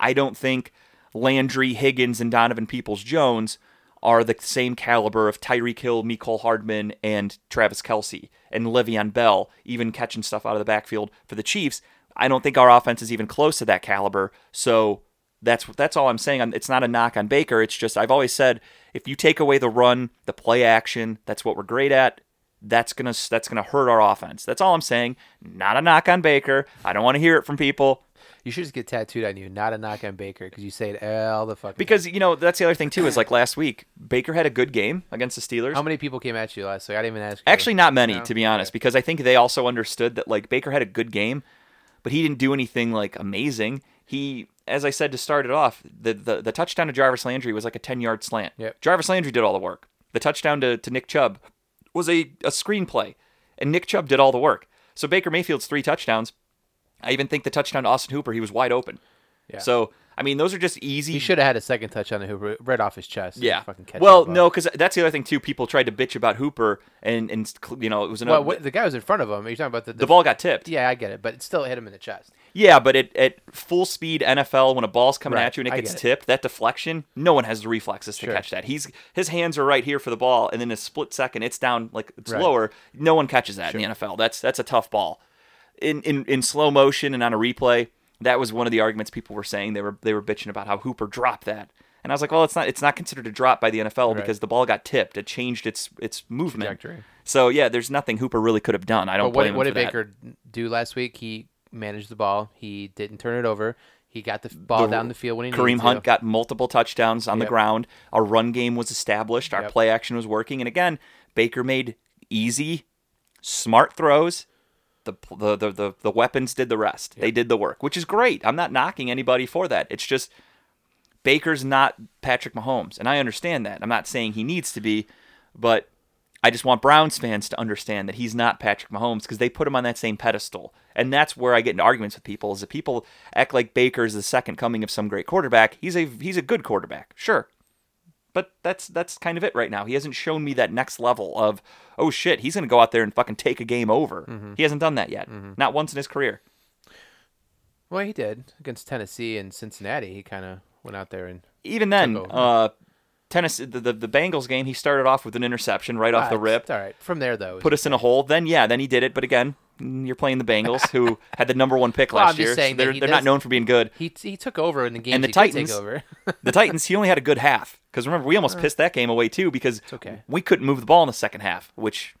I don't think Landry, Higgins, and Donovan Peoples Jones are the same caliber of Tyreek Hill, Mecole Hardman, and Travis Kelce, and Le'Veon Bell, even catching stuff out of the backfield for the Chiefs. I don't think our offense is even close to that caliber. So that's that's all I'm saying. It's not a knock on Baker. It's just I've always said if you take away the run, the play action, that's what we're great at. That's gonna that's gonna hurt our offense. That's all I'm saying. Not a knock on Baker. I don't want to hear it from people You should just get tattooed on you, not a knock on Baker, because you say it all the fucking. because you know that's the other thing too is like last week Baker had a good game against the Steelers. how many people came at you last week? I didn't even ask. You. Actually, not many No? to be honest, because I think they also understood that like Baker had a good game, but he didn't do anything like amazing. He, as I said to start it off, the the, the touchdown to Jarvis Landry was like a ten yard slant. Yep. Jarvis Landry did all the work. The touchdown to, to Nick Chubb was a, a screenplay, and Nick Chubb did all the work. So Baker Mayfield's three touchdowns. I even think the touchdown to Austin Hooper, he was wide open. Yeah. So I mean, those are just easy. he should have had a second touch on the Hooper right off his chest. Yeah. Fucking catch Well, no, because that's the other thing too. People tried to bitch about Hooper, and and you know it was another. Well, what, the guy was in front of him. Are you talking about the, the ball got tipped. Yeah, I get it, but it still hit him in the chest. Yeah, but at, at full speed NFL, when a ball's coming Right, at you and it I gets get it. tipped, that deflection, no one has the reflexes to Sure. catch that. He's his hands are right here for the ball, and then a split second, it's down like it's Right. lower. No one catches that in the NFL. That's that's a tough ball. In in in slow motion and on a replay, that was one of the arguments people were saying. They were they were bitching about how Hooper dropped that. And I was like, well, it's not it's not considered a drop by the NFL Right. because the ball got tipped. It changed its its movement. Trajectory. So yeah, there's nothing Hooper really could have done. I don't But what, blame what him did that. Baker do last week? He managed the ball. He didn't turn it over. He got the ball down the field when he Kareem Hunt to. got multiple touchdowns on the ground. Our run game was established. Our Yep. play action was working. And again, Baker made easy, smart throws. The, the, the, the, the weapons did the rest. They did the work, which is great. I'm not knocking anybody for that. It's just Baker's not Patrick Mahomes. And I understand that. I'm not saying he needs to be, but I just want Browns fans to understand that he's not Patrick Mahomes because they put him on that same pedestal. And that's where I get into arguments with people is that people act like Baker's the second coming of some great quarterback. He's a he's a good quarterback. Sure. But that's that's kind of it right now. He hasn't shown me that next level of oh shit, he's gonna go out there and fucking take a game over. Mm-hmm. He hasn't done that yet, not once in his career. Well, he did against Tennessee and Cincinnati. He kind of went out there and Even then, uh, Tennessee, the, the the Bengals game, he started off with an interception right off the rip, All right, from there though, put us in a hole. Then yeah, then he did it. But again, Mm, you're playing the Bengals, who *laughs* had the number one pick Well, I'm last just year. saying so they're they're not known for being good. He he took over in the game. And the he Titans- take over. *laughs* The Titans, he only had a good half. Because remember, we almost uh, pissed that game away too because okay. we couldn't move the ball in the second half, which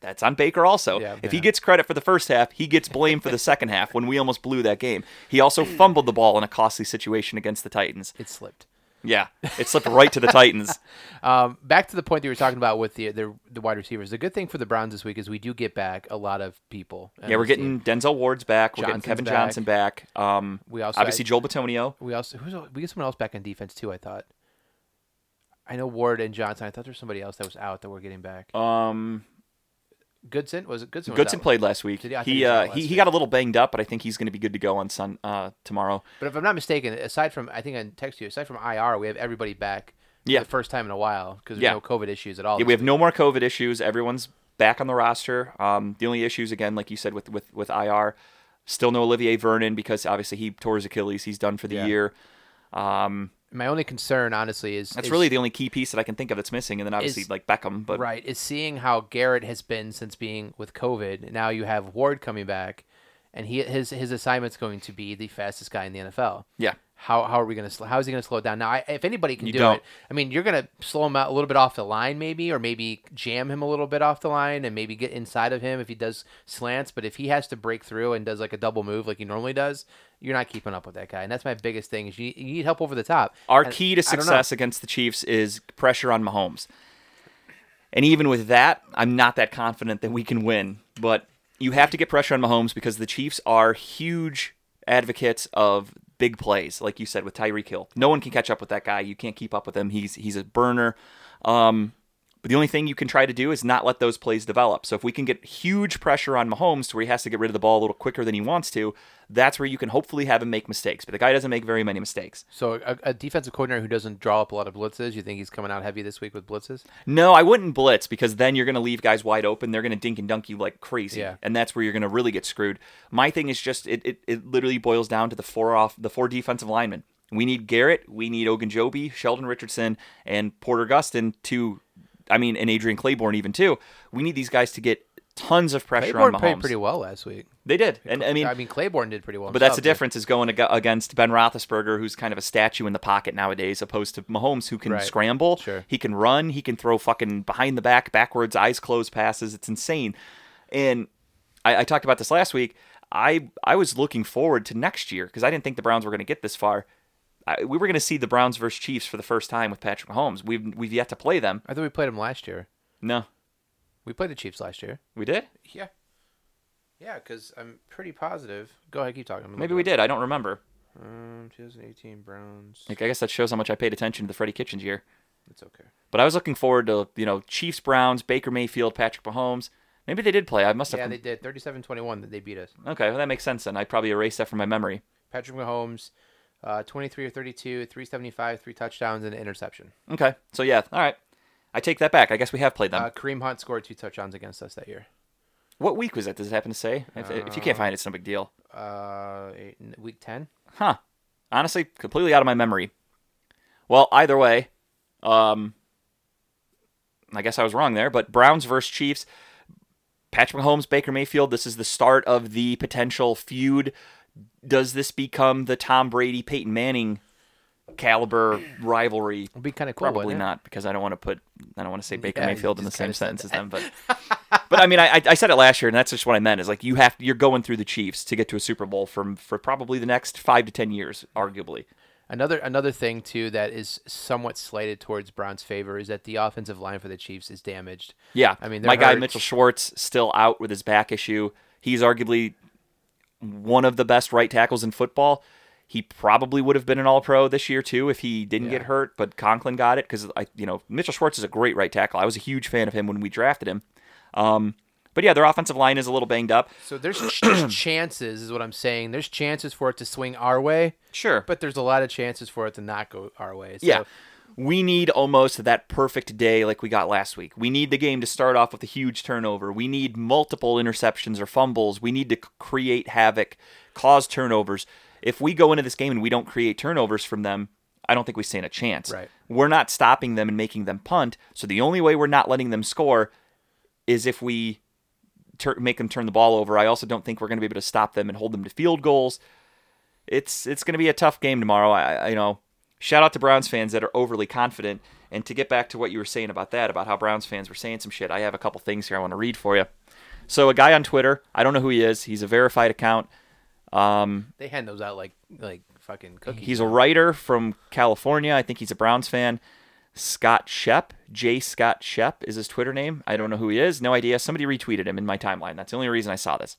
that's on Baker also. Yeah, if he gets credit for the first half, he gets blamed for the second half when we almost blew that game. He also *laughs* fumbled the ball in a costly situation against the Titans. it slipped. Yeah, it slipped right to the Titans. *laughs* Um, back to the point that you were talking about with the, the the wide receivers. The good thing for the Browns this week is we do get back a lot of people. Yeah, we're this team. getting Denzel Ward's back. We're getting Kevin back. Johnson back. Um, We also obviously Joel Bitonio. we also who's, we get someone else back on defense too. I thought. I know Ward and Johnson. I thought there was somebody else that was out that we're getting back. Um, Goodson was it Goodson? was Goodson played last week. Did he? He He uh, he, he got a little banged up, but I think he's going to be good to go on Sun uh, tomorrow. But if I'm not mistaken, aside from I think I text you. Aside from IR, we have everybody back. for Yeah. the first time in a while because there's Yeah. no COVID issues at all. Yeah, we have week. no more COVID issues. Everyone's back on the roster. Um, the only issues, again, like you said, with with with IR, still no Olivier Vernon because obviously he tore his Achilles. He's done for the Yeah. year. Um, My only concern, honestly, is that's is- really the only key piece that I can think of that's missing. And then obviously is- like Beckham, but right is seeing how Garrett has been since being with COVID. Now you have Ward coming back, and he his his assignment's going to be the fastest guy in the NFL. yeah, How, how are we going to how is he going to slow it down now? I, if anybody can You do don't. it, I mean, you're going to slow him out a little bit off the line, maybe, or maybe jam him a little bit off the line, and maybe get inside of him if he does slants. But if he has to break through and does like a double move like he normally does, you're not keeping up with that guy, and that's my biggest thing. Is you, you need help over the top. our And key to I don't know. success against the Chiefs is pressure on Mahomes. And even with that, I'm not that confident that we can win. But you have to get pressure on Mahomes because the Chiefs are huge advocates of big plays, like you said with Tyreek Hill. No one can catch up with that guy. You can't keep up with him. He's he's a burner. Um, but the only thing you can try to do is not let those plays develop. So if we can get huge pressure on Mahomes to where he has to get rid of the ball a little quicker than he wants to, that's where you can hopefully have him make mistakes. But the guy doesn't make very many mistakes. So a, a defensive coordinator who doesn't draw up a lot of blitzes, you think he's coming out heavy this week with blitzes? No, I wouldn't blitz because then you're going to leave guys wide open. They're going to dink and dunk you like crazy, Yeah. and that's where you're going to really get screwed. My thing is just it, it, it literally boils down to the four off the four defensive linemen. We need Garrett, we need Ogunjobi, Sheldon Richardson, and Porter Gustin to, I mean, and Adrian Clayborn even too. We need these guys to get tons of pressure Clayborn on Mahomes. played pretty well last week. They did, and I mean, I mean Clayborn did pretty well. but that's the difference is going ag- against Ben Roethlisberger, who's kind of a statue in the pocket nowadays, opposed to Mahomes, who can Right. scramble, Sure. he can run, he can throw fucking behind the back, backwards, eyes closed passes. It's insane. And I, I talked about this last week. I I was looking forward to next year because I didn't think the Browns were going to get this far. I, we were going to see the Browns versus Chiefs for the first time with Patrick Mahomes. We've we've yet to play them. I thought we played them last year. No, We played the Chiefs last year. we did. Yeah. Yeah, because I'm pretty positive. Go ahead, keep talking. Maybe we did. I don't remember. Um, 2018 Browns. Like I guess that shows how much I paid attention to the Freddie Kitchens year. It's okay. But I was looking forward to you know Chiefs, Browns, Baker Mayfield, Patrick Mahomes. Maybe they did play. I must have. Yeah, they did. 37-21 that they beat us. Okay, well, that makes sense then. I probably erased that from my memory. Patrick Mahomes, uh, 23 or 32, 375, three touchdowns and an interception. Okay, so yeah, all right. I take that back. I guess we have played them. Uh, Kareem Hunt scored two touchdowns against us that year. what week was that? Does it happen to say? If, if you can't find it, it's no big deal. Uh, week 10. Huh. Honestly, completely out of my memory. Well, either way, um, I guess I was wrong there. But Browns versus Chiefs. Patrick Mahomes, Baker Mayfield. This is the start of the potential feud. Does this become the Tom Brady, Peyton Manning caliber rivalry? Would be kind of cool. Probably it? because I don't want to put I don't want to say Baker Yeah, Mayfield in the same sentence as them, but but I mean I I said it last year, and that's just what I meant. Is like you have you're going through the Chiefs to get to a Super Bowl from for probably the next five to ten years, arguably. Another another thing too that is somewhat slated towards Brown's favor is that the offensive line for the Chiefs is damaged. Yeah, I mean, my they're guy. Mitchell Schwartz still out with his back issue. He's arguably one of the best right tackles in football. He probably would have been an All Pro this year too if he didn't get hurt, but Conklin got it because I, you know, Mitchell Schwartz is a great right tackle. I was a huge fan of him when we drafted him. Um, but yeah, their offensive line is a little banged up. So there's, *clears throat* there's chances, is what I'm saying. There's chances for it to swing our way, Sure, but there's a lot of chances for it to not go our way. So Yeah. We need almost that perfect day like we got last week. We need the game to start off with a huge turnover. We need multiple interceptions or fumbles. We need to create havoc, cause turnovers. If we go into this game and we don't create turnovers from them, I don't think we stand a chance. Right. We're not stopping them and making them punt. So the only way we're not letting them score is if we tur- make them turn the ball over. I also don't think we're going to be able to stop them and hold them to field goals. It's it's going to be a tough game tomorrow. I, I you know shout out to Browns fans that are overly confident. And to get back to what you were saying about that, about how Browns fans were saying some shit, I have a couple things here I want to read for you. So a guy on Twitter, I don't know who he is. He's a verified account. Um, They hand those out like like fucking cookies. He's a writer from California. I think he's a Browns fan. Scott Shep, J. Scott Shep is his Twitter name. I don't know who he is. No idea. Somebody retweeted him in my timeline. That's the only reason I saw this.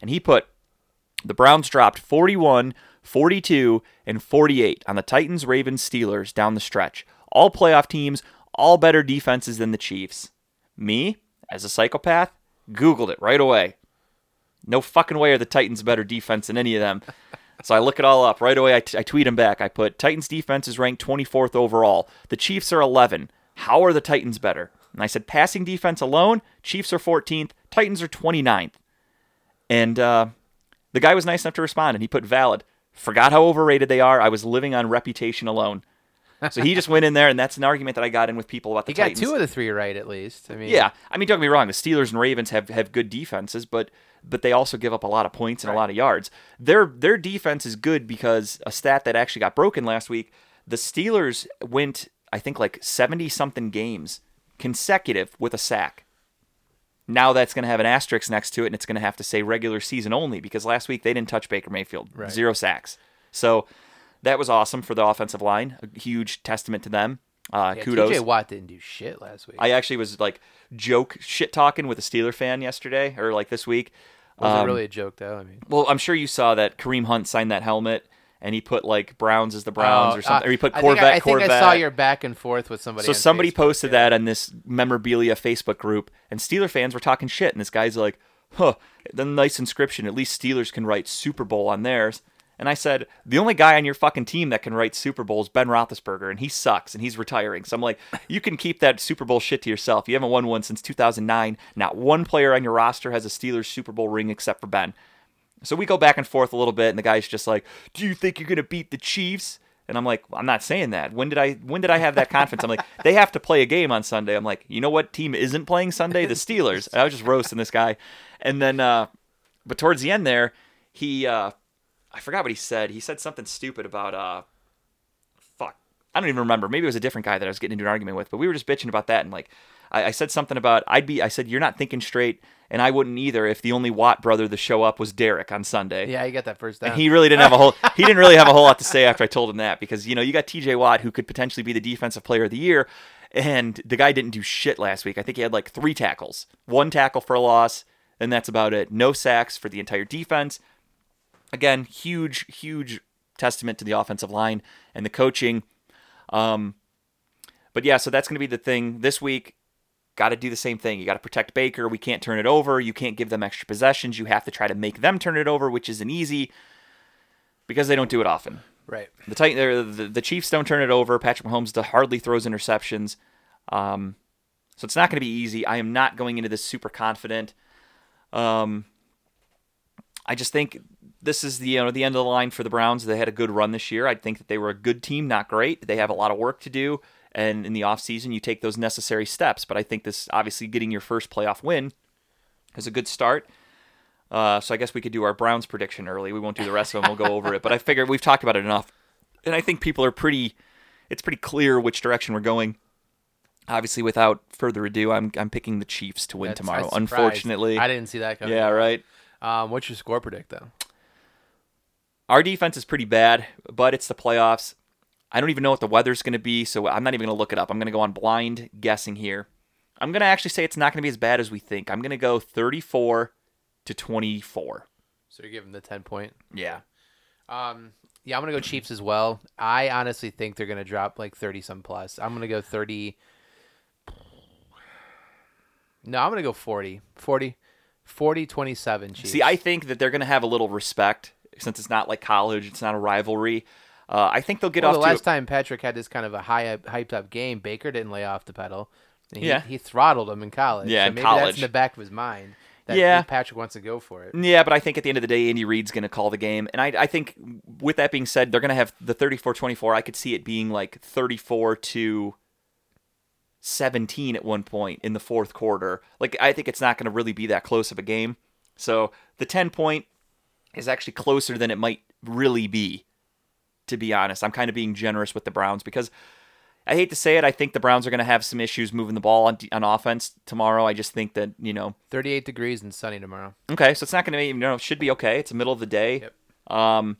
And he put the Browns dropped 41, 42, and 48 on the Titans, Ravens, Steelers down the stretch. All playoff teams, all better defenses than the Chiefs. Me, as a psychopath, Googled it right away. No fucking way are the Titans better defense than any of them. So I look it all up right away. I, t- I tweet him back. I put Titans defense is ranked 24th overall. The Chiefs are 11. How are the Titans better? And I said passing defense alone, Chiefs are 14th, Titans are 29th. And uh, the guy was nice enough to respond, and he put valid. Forgot how overrated they are. I was living on reputation alone. So he just went in there, and that's an argument that I got in with people about the He got Titans. two of the three right at least. I mean, Yeah, I mean, don't get me wrong. The Steelers and Ravens have, have good defenses, but but they also give up a lot of points and a lot of yards. Their their defense is good because a stat that actually got broken last week. The Steelers went, I think, like seventy something games consecutive with a sack. Now that's going to have an asterisk next to it, and it's going to have to say regular season only because last week they didn't touch Baker Mayfield, Right. zero sacks. So that was awesome for the offensive line. A huge testament to them. Uh, Yeah, kudos. TJ Watt didn't do shit last week. I actually was like joke shit talking with a Steeler fan yesterday or like this week. was Um, it really a joke though? I mean, Well, I'm sure you saw that Kareem Hunt signed that helmet and he put like Browns as the Browns Oh, or something. uh, or he put I Corvette think I, I Corvette. think I saw your back and forth with somebody. so somebody Facebook, posted yeah. that on this memorabilia Facebook group, and Steeler fans were talking shit, and this guy's like, "Huh, the nice inscription. At least Steelers can write Super Bowl on theirs." And I said, "The only guy on your fucking team that can write Super Bowl is Ben Roethlisberger, and he sucks, and he's retiring." So I'm like, "You can keep that Super Bowl shit to yourself. You haven't won one since 2009. Not one player on your roster has a Steelers Super Bowl ring except for Ben." So we go back and forth a little bit, and the guy's just like, "Do you think you're gonna beat the Chiefs?" And I'm like, well, "I'm not saying that. When did I? When did I have that confidence?" I'm like, *laughs* "They have to play a game on Sunday." I'm like, "You know what team isn't playing Sunday? The Steelers." And I was just roasting this guy, and then, uh, but towards the end there, he, uh, I forgot what he said. He said something stupid about, uh, fuck, I don't even remember. Maybe it was a different guy that I was getting into an argument with, but we were just bitching about that, and like, I, I said something about I'd be. I said you're not thinking straight, and I wouldn't either if the only Watt brother to show up was Derek on Sunday. Yeah, you got that first down. And he really didn't have a whole he didn't really have a whole lot to say after I told him that because you know you got TJ Watt who could potentially be the defensive player of the year and the guy didn't do shit last week. I think he had like 3 tackles. One tackle for a loss and that's about it. No sacks for the entire defense. Again, huge huge testament to the offensive line and the coaching. Um but yeah, so that's going to be the thing this week. Got to do the same thing. You got to protect Baker. We can't turn it over. You can't give them extra possessions. You have to try to make them turn it over, which isn't easy because they don't do it often. right. The Titan, the, the Chiefs don't turn it over. Patrick Mahomes hardly throws interceptions. Um, so it's not going to be easy. I am not going into this super confident. Um, I just think this is the you know the end of the line for the Browns. They had a good run this year. I think that they were a good team, not great. They have a lot of work to do, and in the offseason, you take those necessary steps. But I think this obviously getting your first playoff win is a good start. Uh, so I guess we could do our Browns prediction early. We won't do the rest of them. We'll go over it. But I figure we've talked about it enough, and I think people are pretty. It's pretty clear which direction we're going. Obviously, without further ado, I'm I'm picking the Chiefs to win That's- tomorrow. Unfortunately, I didn't see that coming. yeah, right. Um, what's your score predict though? Our defense is pretty bad, but it's the playoffs. I don't even know what the weather's going to be, so I'm not even going to look it up. I'm going to go on blind guessing here. I'm going to actually say it's not going to be as bad as we think. I'm going to go 34 to 24. So you're giving the ten point. Yeah. Um, yeah, I'm gonna go Chiefs as well. I honestly think they're gonna drop like thirty some plus. I'm gonna go thirty. No, I'm gonna go 40. 40, 40 27 Chiefs. See, I think that they're going to have a little respect since it's not like college, it's not a rivalry. Uh, I think they'll get Well, off the last time Patrick had this kind of a high hyped up game, Baker didn't lay off the pedal. He, Yeah. he throttled him in college. Yeah, so maybe that's college. in the back of his mind. That Yeah. Patrick wants to go for it. Yeah, but I think at the end of the day, Andy Reid's going to call the game. And I, I think with that being said, they're going to have the 34 24. I could see it being like 34 to 17 at one point in the fourth quarter. Like, I think it's not going to really be that close of a game. So the 10 point is actually closer than it might really be, to be honest. I'm kind of being generous with the Browns because I hate to say it. I think the Browns are going to have some issues moving the ball on, on offense tomorrow. I just think that, you know, 38 degrees and sunny tomorrow. Okay, so it's not going to be, you know, it should be okay. It's the middle of the day. Yep. Um,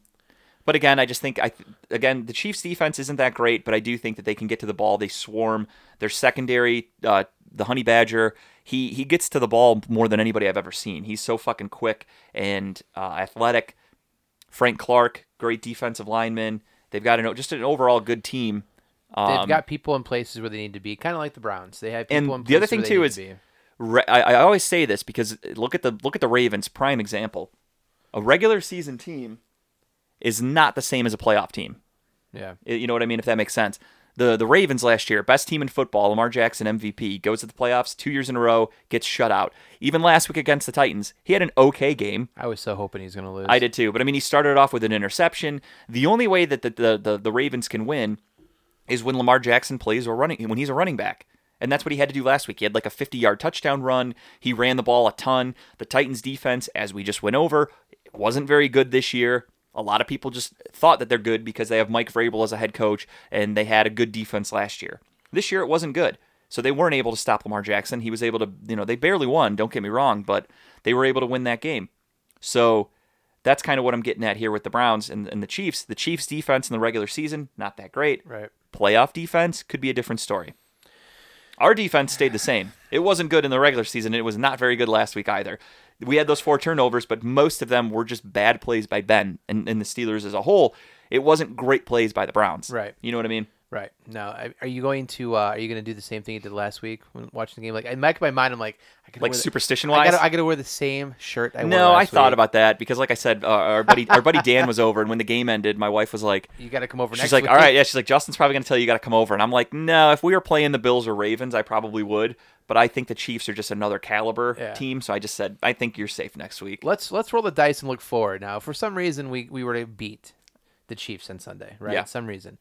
but again, I just think I again the Chiefs' defense isn't that great, but I do think that they can get to the ball. They swarm. Their secondary, uh, the Honey Badger, he he gets to the ball more than anybody I've ever seen. He's so fucking quick and uh, athletic. Frank Clark, great defensive lineman. They've got an, just an overall good team. They've Um, got people in places where they need to be, kind of like the Browns. They have people And in the other thing, too, is- to. Re- I, I always say this because look at the look at the Ravens prime example. A regular season team is not the same as a playoff team. Yeah. You know what I mean? If that makes sense. The the Ravens last year, best team in football, Lamar Jackson MVP, goes to the playoffs two years in a row, gets shut out. Even last week against the Titans, he had an okay game. I was so hoping he's going to lose. I did too, but I mean, he started off with an interception. The only way that the the, the, the Ravens can win is when Lamar Jackson plays or running when he's a running back. And that's what he had to do last week. He had like a 50 yard touchdown run. He ran the ball a ton. The Titans defense, as we just went over, wasn't very good this year. A lot of people just thought that they're good because they have Mike Vrabel as a head coach and they had a good defense last year. This year it wasn't good. So they weren't able to stop Lamar Jackson. He was able to, you know, they barely won, don't get me wrong, but they were able to win that game. So that's kind of what I'm getting at here with the Browns and, and the Chiefs. The Chiefs defense in the regular season, not that great Right. playoff defense could be a different story. Our defense stayed the same. It wasn't good in the regular season. It was not very good last week either. We had those four turnovers, but most of them were just bad plays by Ben and, and the Steelers as a whole. It wasn't great plays by the Browns. Right. You know what I mean? Right. Now, are you going to uh, are you going to do the same thing you did last week when watching the game? Like, in of my mind, I'm like, I Like superstition I wise. gotta, I gotta wear the same shirt. I wore no, I thought week. about that because, like I said, uh, our buddy, our buddy Dan was over, and when the game ended, my wife was like, You got to come over next She's like, week. all right, yeah. She's like, Justin's probably gonna tell you you got to come over, and I'm like, no. If we were playing the Bills or Ravens, I probably would, but I think the Chiefs are just another caliber Yeah. team, so I just said I think you're safe next week. Let's let's roll the dice and look forward. Now, for some reason, we we were to beat the Chiefs on Sunday, right? Yeah. Some reason.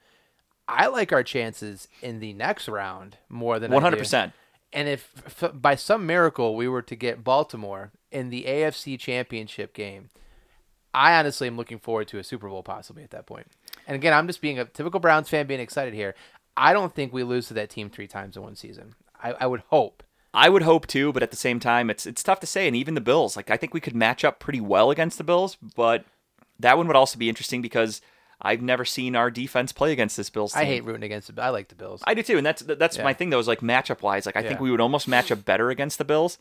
I like our chances in the next round more than I do. One hundred percent. And if f- by some miracle we were to get Baltimore in the AFC Championship game, I honestly am looking forward to a Super Bowl possibly at that point. And again, I'm just being a typical Browns fan, being excited here. I don't think we lose to that team three times in one season. I, I would hope. I would hope too, but at the same time, it's it's tough to say. And even the Bills, like I think we could match up pretty well against the Bills, but that one would also be interesting because I've never seen our defense play against this Bills team. I hate rooting against it. I like the Bills. I do too, and that's that's Yeah. my thing though. Is like matchup wise, like I think we would almost match up better against the Bills.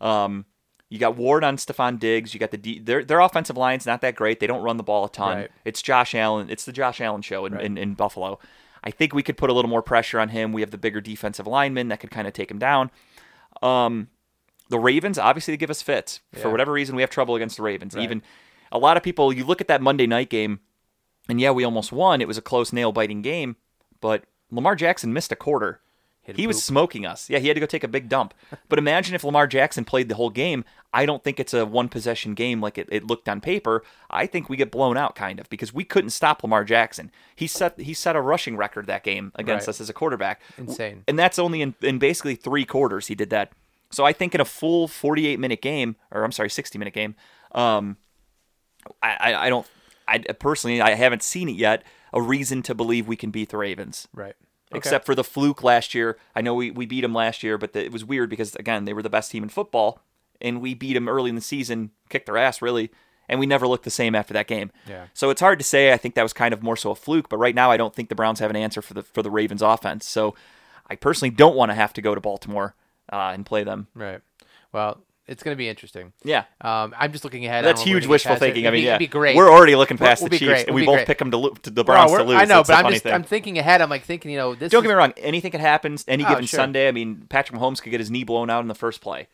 Um, you got Ward on Stefon Diggs. You got the D, their their offensive line's not that great. They don't run the ball a ton. Right. It's Josh Allen. It's the Josh Allen show in, Right. in, in Buffalo. I think we could put a little more pressure on him. We have the bigger defensive lineman that could kind of take him down. Um, the Ravens obviously they give us fits for whatever reason. We have trouble against the Ravens. Right. Even a lot of people. You look at that Monday night game, and yeah, we almost won. It was a close nail biting game, but Lamar Jackson missed a quarter. Hit a He was smoking us. Yeah, he had to go take a big dump. But imagine if Lamar Jackson played the whole game. I don't think it's a one possession game like it, it looked on paper. I think we get blown out kind of because we couldn't stop Lamar Jackson. He set he set a rushing record that game against Right. us as a quarterback. Insane. And that's only in, in basically three quarters he did that. So I think in a full 48 minute game, or I'm sorry, 60 minute game, um, I, I, I don't, I personally, I haven't seen it yet, a reason to believe we can beat the Ravens. Right. Okay. Except for the fluke last year. I know we, we beat them last year, but the, it was weird because, again, they were the best team in football, and we beat them early in the season, kicked their ass, really, and we never looked the same after that game. Yeah. So it's hard to say. I think that was kind of more so a fluke, but right now I don't think the Browns have an answer for the for the Ravens offense. So I personally don't want to have to go to Baltimore uh, and play them. Right. Well, it's going to be interesting. Yeah. Um, I'm just looking ahead. That's I don't know if huge wishful get past it. thinking. I mean, yeah, it'd be great. We're already looking We'll- past we'll the Chiefs, great. and We'll we both great. pick them to, lo- to the Well, Browns to lose. I know, That's but I'm just thing. I'm thinking ahead. I'm like thinking, you know, this. Don't is- get me wrong. Anything can happen any Oh, given sure. Sunday. I mean, Patrick Mahomes could get his knee blown out in the first play.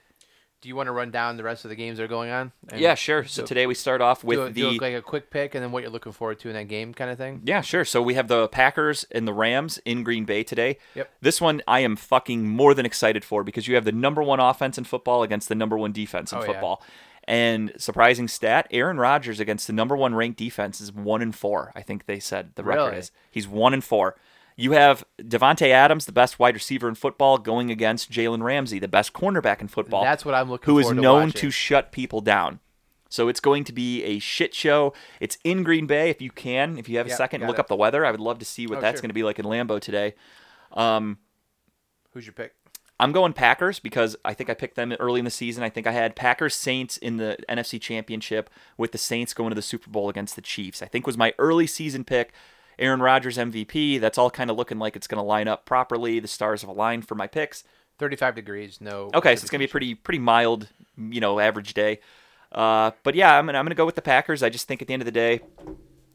Do you want to run down the rest of the games that are going on? And Yeah, sure. So do- today we start off with do, the do like a quick pick and then what you're looking forward to in that game, kind of thing. Yeah, sure. So we have the Packers and the Rams in Green Bay today. Yep. This one I am fucking more than excited for because you have the number one offense in football against the number one defense in Oh, yeah. football. And surprising stat, Aaron Rodgers against the number one ranked defense is one and four. I think they said the record Really? is. He's one and four. You have Davante Adams, the best wide receiver in football, going against Jalen Ramsey, the best cornerback in football That's what I'm looking who is to known watching. to shut people down. So it's going to be a shit show. It's in Green Bay. If you can, if you have a Yeah, second, look it. up the weather. I would love to see what Oh, that's sure. going to be like in Lambeau today. Um, Who's your pick? I'm going Packers because I think I picked them early in the season. I think I had Packers Saints in the NFC Championship with the Saints going to the Super Bowl against the Chiefs. I think was my early season pick. Aaron Rodgers MVP. That's all kind of looking like it's going to line up properly. The stars have aligned for my picks. 35 degrees. No. Okay, so it's gonna be a pretty pretty mild, you know, average day. Uh, but yeah, I'm gonna I'm gonna go with the Packers. I just think at the end of the day,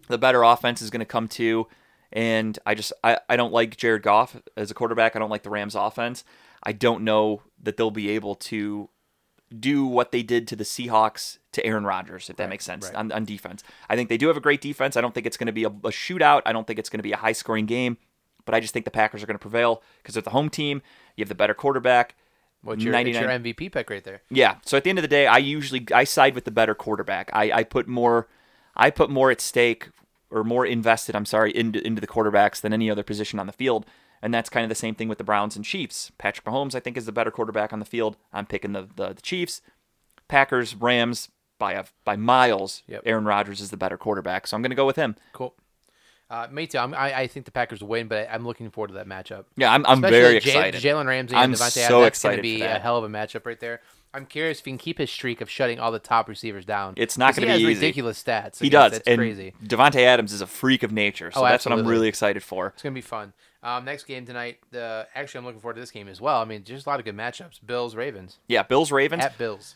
the better offense is gonna come to, and I just I, I don't like Jared Goff as a quarterback. I don't like the Rams offense. I don't know that they'll be able to do what they did to the Seahawks to Aaron Rodgers, if that makes sense, right. on, on defense. I think they do have a great defense. I don't think it's going to be a, a shootout. I don't think it's going to be a high scoring game, but I just think the Packers are going to prevail because they're the home team. You have the better quarterback. What's your, your MVP pick right there? Yeah. So at the end of the day, I usually I side with the better quarterback. I, I put more I put more at stake or more invested, I'm sorry, into into the quarterbacks than any other position on the field. And that's kind of the same thing with the Browns and Chiefs. Patrick Mahomes, I think, is the better quarterback on the field. I'm picking the the, the Chiefs. Packers, Rams by a by miles. Yep. Aaron Rodgers is the better quarterback, so I'm going to go with him. Cool. Uh, me too. I'm, I, I think the Packers will win, but I'm looking forward to that matchup. Yeah, I'm, I'm Especially very J- excited. Jalen Ramsey I'm and Davante so Adams. That's going excited to be a hell of a matchup right there. I'm curious if he can keep his streak of shutting all the top receivers down. It's not gonna he be has easy. ridiculous stats. He does, It's and crazy. Davante Adams is a freak of nature, so Oh, that's what I'm really excited for. It's gonna be fun. Um, next game tonight. The actually, I'm looking forward to this game as well. I mean, just a lot of good matchups. Bills, Ravens Yeah, Bills Ravens. at Bills.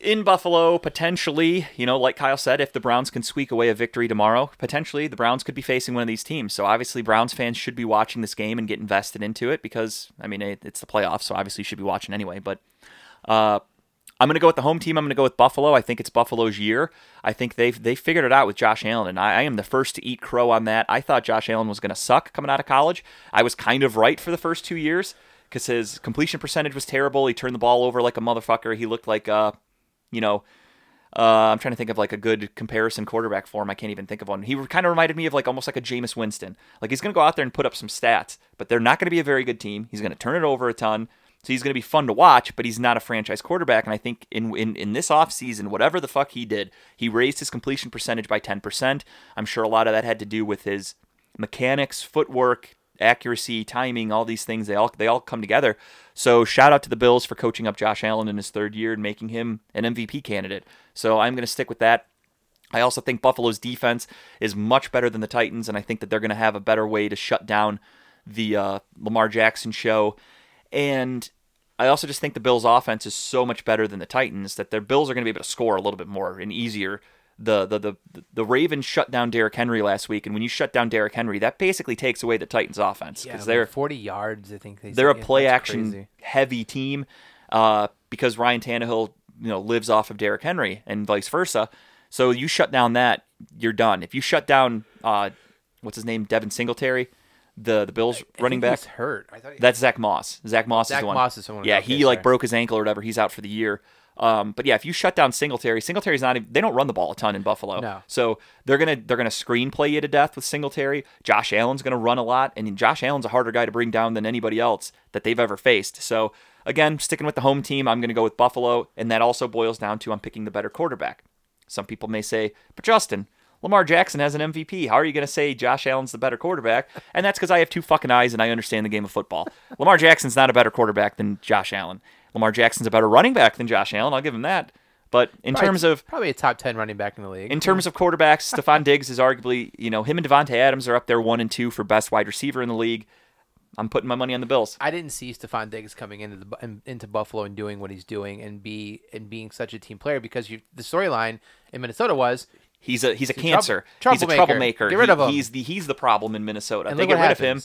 in Buffalo, potentially, you know, like Kyle said, if the Browns can squeak away a victory tomorrow, potentially the Browns could be facing one of these teams. So obviously, Browns fans should be watching this game and get invested into it because, I mean, it, it's the playoffs, so obviously you should be watching anyway. But uh, I'm going to go with the home team. I'm going to go with Buffalo. I think it's Buffalo's year. I think they've they figured it out with Josh Allen, and I, I am the first to eat crow on that. I thought Josh Allen was going to suck coming out of college. I was kind of right for the first two years because his completion percentage was terrible. He turned the ball over like a motherfucker. He looked like uh, you know, uh, I'm trying to think of like a good comparison quarterback for him. I can't even think of one. He kind of reminded me of like almost like a Jameis Winston. Like he's going to go out there and put up some stats, but they're not going to be a very good team. He's going to turn it over a ton. So he's going to be fun to watch, but he's not a franchise quarterback. And I think in, in, in this offseason, whatever the fuck he did, he raised his completion percentage by 10%. I'm sure a lot of that had to do with his mechanics, footwork, accuracy, timing, all these things. They all they all come together. So shout out to the Bills for coaching up Josh Allen in his third year and making him an MVP candidate. So I'm going to stick with that. I also think Buffalo's defense is much better than the Titans, and I think that they're going to have a better way to shut down the uh, Lamar Jackson show. And I also just think the Bills' offense is so much better than the Titans that their Bills are going to be able to score a little bit more and easier. The the the the Ravens shut down Derrick Henry last week, and when you shut down Derrick Henry, that basically takes away the Titans' offense because like they're 40 yards. I think they they're a play action crazy. heavy team uh, because Ryan Tannehill you know lives off of Derrick Henry and vice versa. So you shut down that, you're done. If you shut down uh, what's his name, Devin Singletary, the the Bills I running think back. hurt. I thought he, That's Zach Moss. Zach Moss Zach is the one. Moss is someone- Yeah, he like sorry. broke his ankle or whatever. He's out for the year. Um, but yeah, if you shut down Singletary, Singletary's not. even- They don't run the ball a ton in Buffalo. No. So they're gonna they're gonna screen play you to death with Singletary. Josh Allen's gonna run a lot, and Josh Allen's a harder guy to bring down than anybody else that they've ever faced. So again, sticking with the home team, I'm gonna go with Buffalo, and that also boils down to I'm picking the better quarterback. Some people may say, but Justin, Lamar Jackson has an MVP. How are you going to say Josh Allen's the better quarterback? And that's because I have two fucking eyes and I understand the game of football. Lamar Jackson's not a better quarterback than Josh Allen. Lamar Jackson's a better running back than Josh Allen. I'll give him that. But in Probably- terms of probably a top 10 running back in the league. in terms of quarterbacks, Stefon *laughs* Diggs is arguably, you know, him and Davante Adams are up there one and two for best wide receiver in the league. I'm putting my money on the Bills. I didn't see Stefon Diggs coming into the into Buffalo and doing what he's doing and be and being such a team player because you the storyline in Minnesota was He's a he's a a cancer. trouble- he's a troublemaker. Get rid of him. He's the he's the problem in Minnesota. And they get rid of him.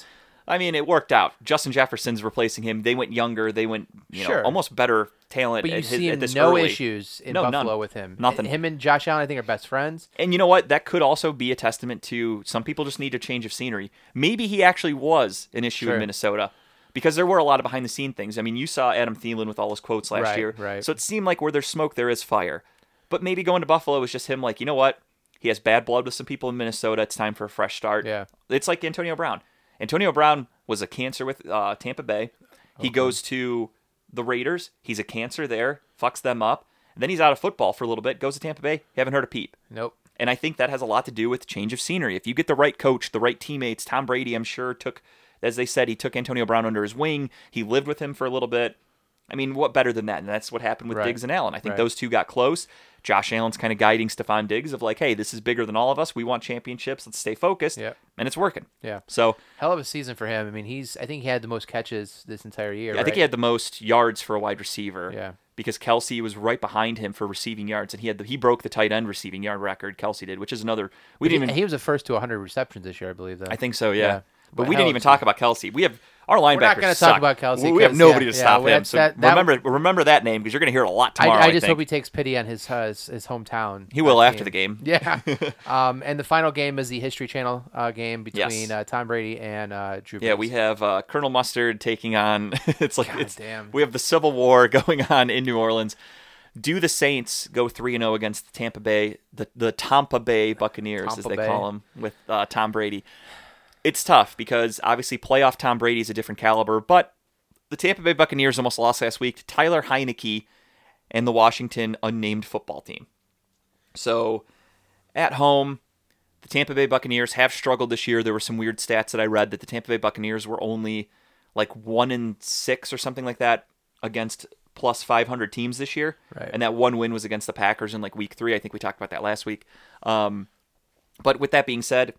I mean, it worked out. Justin Jefferson's replacing him. They went younger. They went, you know, Sure. almost better talent. But you at, his, see at him this no early. issues in No, none. Buffalo with him. Nothing. Him and Josh Allen, I think, are best friends. And you know what? That could also be a testament to some people just need a change of scenery. Maybe he actually was an issue Sure. in Minnesota because there were a lot of behind the scene things. I mean, you saw Adam Thielen with all his quotes last Right, year. right. So it seemed like where there's smoke, there is fire. But maybe going to Buffalo was just him like, you know what? He has bad blood with some people in Minnesota. It's time for a fresh start. Yeah. It's like Antonio Brown. Antonio Brown was a cancer with uh, Tampa Bay. He goes to the Raiders. He's a cancer there, fucks them up. And then he's out of football for a little bit, goes to Tampa Bay. Haven't heard a peep. Nope. And I think that has a lot to do with change of scenery. If you get the right coach, the right teammates, Tom Brady, I'm sure took, as they said, he took Antonio Brown under his wing. He lived with him for a little bit. I mean, what better than that? And that's what happened with Right. Diggs and Allen. I think Right. those two got close. Josh Allen's kind of guiding Stefon Diggs of like, hey, this is bigger than all of us. We want championships. Let's stay focused. Yep. And it's working. Yeah. So Hell of a season for him. I mean, he's. I think he had the most catches this entire year. I think he had the most yards for a wide receiver. Yeah. Because Kelce was right behind him for receiving yards, and he had the, he broke the tight end receiving yard record. Kelce did, which is another. We He, didn't even he was the first to 100 receptions this year, I believe. Though. I think so, yeah. Yeah. But But we didn't even talk about Kelce. We have our linebackers. not gonna suck. talk about Kelce We have nobody yeah, to stop well, him. So that- that- remember remember that name because you're going to hear it a lot I, tomorrow. I I just think. hope he takes pity on his uh, his, his hometown. He will uh, after team. the game. Yeah. *laughs* um, and the final game is the History Channel uh, game between Yes. uh, Tom Brady and uh, Drew. Yeah, we have uh, Colonel Mustard taking on. *laughs* it's like God it's, damn. we have the Civil War *laughs* going on in New Orleans. Do the Saints go three and zero against the Tampa Bay, the the Tampa Bay Buccaneers, as they Bay. call them, with uh, Tom Brady? It's tough because obviously playoff Tom Brady is a different caliber, but the Tampa Bay Buccaneers almost lost last week to Tyler Heinicke and the Washington unnamed football team. So at home, the Tampa Bay Buccaneers have struggled this year. There were some weird stats that I read that the Tampa Bay Buccaneers were only like one in six or something like that against plus 500 teams this year. Right. And that one win was against the Packers in like week three. I think we talked about that last week. Um, but with that being said,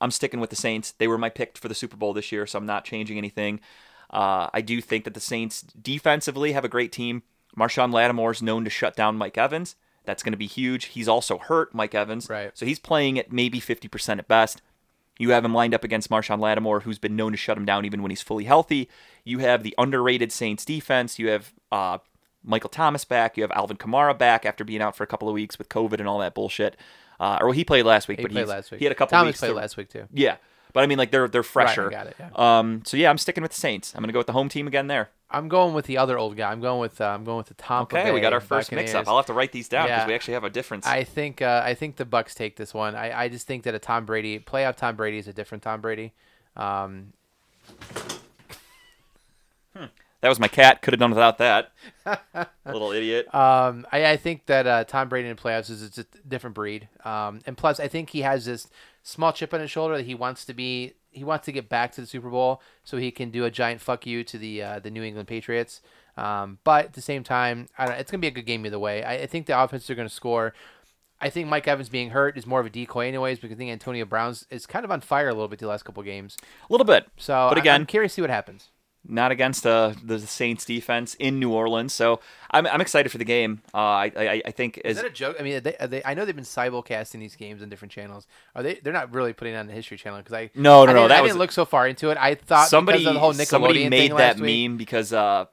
I'm sticking with the Saints. They were my pick for the Super Bowl this year, so I'm not changing anything. Uh, I do think that the Saints defensively have a great team. Marshon Lattimore is known to shut down Mike Evans. That's going to be huge. He's also hurt, Mike Evans. Right. So he's playing at maybe 50% at best. You have him lined up against Marshon Lattimore, who's been known to shut him down even when he's fully healthy. You have the underrated Saints defense. You have uh, Michael Thomas back. You have Alvin Kamara back after being out for a couple of weeks with COVID and all that bullshit. Uh, or well, he played last week, He but played last week. he had a couple Thomas weeks played to- last week too. yeah, but I mean, like they're they're fresher. got it, yeah. Um. So yeah, I'm sticking with the Saints. I'm gonna go with the home team again there. I'm going with the other old guy. I'm going with uh, I'm going with the Tampa Okay, Bay we got our first mix up. I'll have to write these down because Yeah. we actually have a difference. I think uh, I think the Bucks take this one. I, I just think that a Tom Brady playoff Tom Brady is a different Tom Brady. Um, that was my cat. Could have done without that. *laughs* Little idiot. um, I, I think that uh, Tom Brady in the playoffs is a different breed. Um, and plus, I think he has this small chip on his shoulder that he wants to be. He wants to get back to the Super Bowl so he can do a giant fuck you to the uh, the New England Patriots. Um, but at the same time, I don't, it's gonna be a good game either way. I, I think the offenses are gonna score. I think Mike Evans being hurt is more of a decoy, anyways, because I think Antonio Brown's is kind of on fire a little bit the last couple games. A little bit. So, but again, I'm curious to see what happens. Not against uh, the Saints defense in New Orleans. So I'm, I'm excited for the game. Uh, I, I I think Is that a joke? I mean, are they, are they, I know they've been simulcasting these games on different channels. Are they? They're not really putting it on the History Channel because I No, no, I no, that I was- didn't look so far into it. I thought somebody the whole Nickelodeon somebody made that week. meme because uh,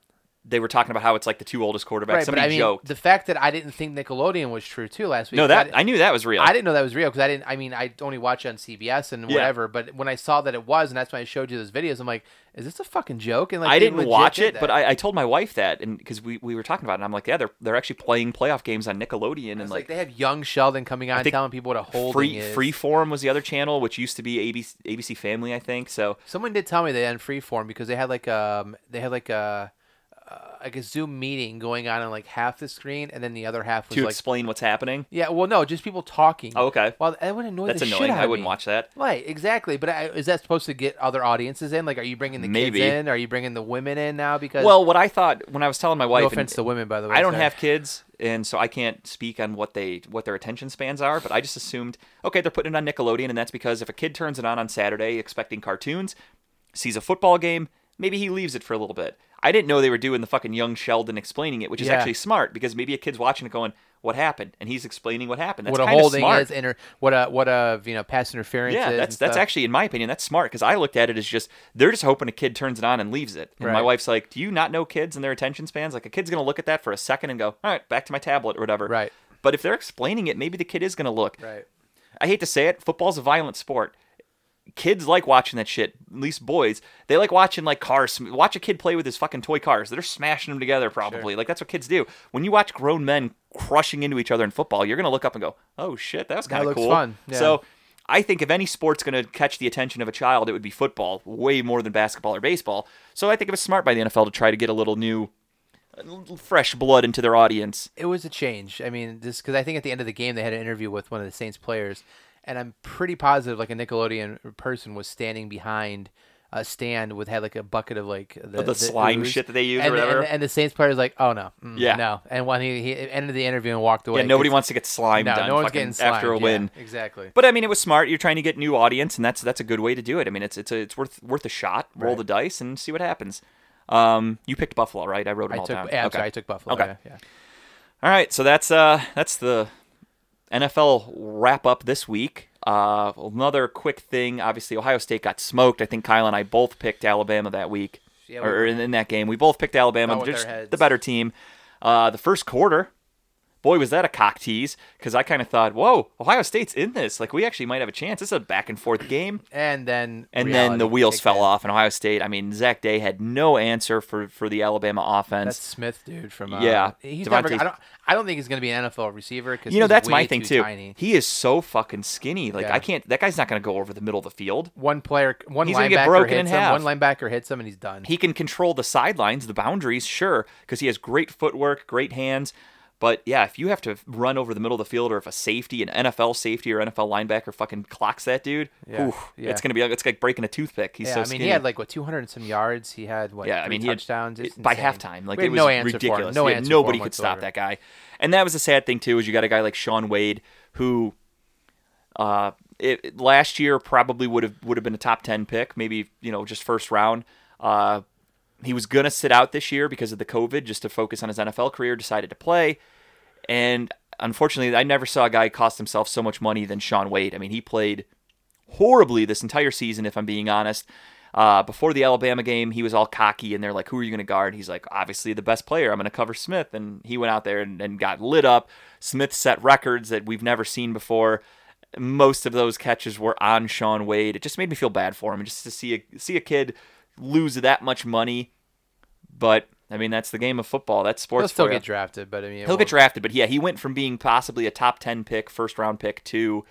they were talking about how it's like the two oldest quarterbacks. Right, but somebody I mean, joked. the fact that I didn't think Nickelodeon was true too last week. No, that I, I knew that was real. I didn't know that was real because I didn't. I mean, I only watch it on CBS and Yeah. whatever. But when I saw that it was, and that's why I showed you those videos, I'm like, is this a fucking joke? And like, I didn't watch did it, but. I, I told my wife that, and because we, we were talking about it, and I'm like, yeah, they're they're actually playing playoff games on Nickelodeon, and like, like, they have young Sheldon coming on telling people what a holding free is. Freeform was the other channel, which used to be ABC, ABC Family, I think. So Someone did tell me they had Freeform because they had like um they had like a uh, like a Zoom meeting going on on like half the screen, and then the other half was to like explain what's happening. yeah, well no, just people talking. Oh, okay, Well, that would annoy that's the annoying. shit out I wouldn't me. watch that. Right, exactly. But I, is that supposed to get other audiences in? Like, are you bringing the Maybe. kids in? Are you bringing the women in now? Because Well, what I thought when I was telling my wife, no offense to women, by the way. I don't sorry. have kids, and so I can't speak on what they what their attention spans are. But I just assumed, okay, they're putting it on Nickelodeon, and that's because if a kid turns it on on Saturday expecting cartoons, sees a football game, maybe he leaves it for a little bit. I didn't know they were doing the fucking young Sheldon explaining it, which is Yeah. actually smart because maybe a kid's watching it going, what happened, and he's explaining what happened. That's what a holding smart. is, inter, what a what a you know pass interference Yeah, is. that's that's stuff. actually, in my opinion, that's smart because I looked at it as just they're just hoping a kid turns it on and leaves it. And my wife's like, "Do you not know kids and their attention spans? Like a kid's gonna look at that for a second and go, all right, back to my tablet or whatever." Right. But if they're explaining it, maybe the kid is gonna look. right. I hate to say it, football's a violent sport. Kids like watching that shit. At least boys, they like watching like cars. Watch a kid play with his fucking toy cars. They're smashing them together, probably. Like that's what kids do. When you watch grown men crushing into each other in football, you're gonna look up and go, "Oh shit, that was kind of cool." fun, yeah. So, I think if any sport's gonna catch the attention of a child, it would be football, way more than basketball or baseball. So I think it was smart by the NFL to try to get a little new, fresh blood into their audience. It was a change. I mean, just because I think at the end of the game they had an interview with one of the Saints players, and I'm pretty positive like a Nickelodeon person was standing behind a stand with had like a bucket of like the, the slime ooze. shit that they use or and, whatever? And, and the Saints player's like, oh no, mm, Yeah. no. And when he, he ended the interview and walked away, Yeah, nobody wants to get slimed No, done no one's getting slimed. after a yeah, win. exactly. But I mean, it was smart. You're trying to get new audience, and that's that's a good way to do it. I mean, it's it's a, it's worth worth a shot. Roll Right. the dice and see what happens. Um, you picked Buffalo, right? I wrote them I all took, down. yeah, okay. sorry, I took Buffalo. Okay. Yeah, yeah. All right, so that's uh that's the NFL wrap up this week. Uh, another quick thing. Obviously, Ohio State got smoked. I think Kyle and I both picked Alabama that week, Yeah, we or in, in that game. We both picked Alabama, just the better team. Uh, the first quarter, boy, was that a cock tease because I kind of thought, whoa, Ohio State's in this. Like we actually might have a chance. This is a back and forth game. And then And then the wheels fell off, and Ohio State. I mean, Zach Day had no answer for for the Alabama offense. That's Smith, dude. From uh, Yeah, he's never. DeVonta- I don't. I don't think he's going to be an NFL receiver because you know, that's my thing too. Tiny. He is so fucking skinny. Like Yeah. I can't. That guy's not going to go over the middle of the field. One player, one He's linebacker gonna get broken in hits him. half. One linebacker hits him, and he's done. He can control the sidelines, the boundaries, sure, because he has great footwork, great hands. But yeah, if you have to run over the middle of the field, or if a safety, an NFL safety or NFL linebacker, fucking clocks that dude, Yeah, oof, yeah. it's gonna be like it's like breaking a toothpick. He's yeah, so I mean, skinny. he had like what 200 and some yards. He had what? yeah, I mean, he had- touchdowns. It's by halftime, like it was no answer ridiculous. No had- answer. nobody could stop that guy. And that was the sad thing too, is you got a guy like Shaun Wade who, uh, it, it- last year probably would have would have been a top ten pick, maybe you know just first round. Uh, he was gonna sit out this year because of the COVID, just to focus on his NFL career. Decided to play, and unfortunately, I never saw a guy cost himself so much money than Shaun Wade. I mean, he played horribly this entire season, if I'm being honest. Uh, before the Alabama game, he was all cocky, and they're like, "Who are you going to guard?" He's like, "Obviously the best player. I'm going to cover Smith." And he went out there and, and got lit up. Smith set records that we've never seen before. Most of those catches were on Shaun Wade. It just made me feel bad for him, just to see a see a kid lose that much money. But I mean, that's the game of football. That's sports. He'll still get drafted, but I mean, He'll get drafted, but yeah, he went from being possibly a top ten pick, first round pick, to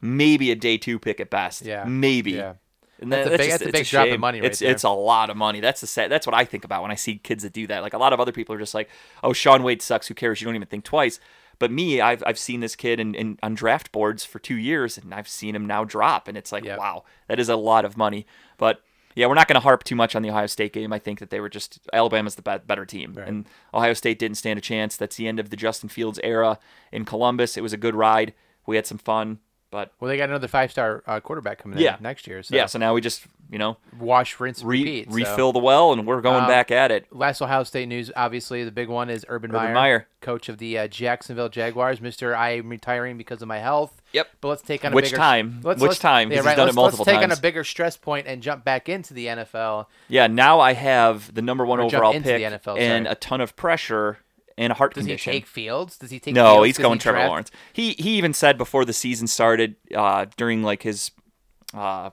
maybe a day two pick at best. Yeah. maybe. Yeah. And That's a big- just- that's a big drop shame. money right it's there. it's a lot of money. That's the set. That's what I think about when I see kids that do that. Like a lot of other people are just like, "Oh, Shaun Wade sucks. Who cares? You don't even think twice." But me, I've I've seen this kid in, in on draft boards for two years, and I've seen him now drop, and it's like, Yep. wow, that is a lot of money. But yeah, we're not going to harp too much on the Ohio State game. I think that they were just Alabama's the be- better team, Right. and Ohio State didn't stand a chance. That's the end of the Justin Fields era in Columbus. It was a good ride. We had some fun, but Well, they got another five-star uh, quarterback coming Yeah. in next year. So yeah. So now we just you know wash, rinse, re- repeat. so. refill the well, and we're going Um, back at it. Last Ohio State news, obviously, the big one is Urban, Urban Meyer, Meyer. coach of the uh, Jacksonville Jaguars. Mister, I am retiring because of my health. Yep. But let's take on a Which bigger time? Let's, Which let's- time? Yeah, he's right. let's, let's take on a bigger stress point and jump back into the NFL. Yeah, now I have the number one Or overall pick the NFL, and sorry. a ton of pressure and a heart Does condition. he take Fields? Does he take? no, Fields? he's Does going he Trevor draft- Lawrence. He he even said before the season started, uh, during like his uh,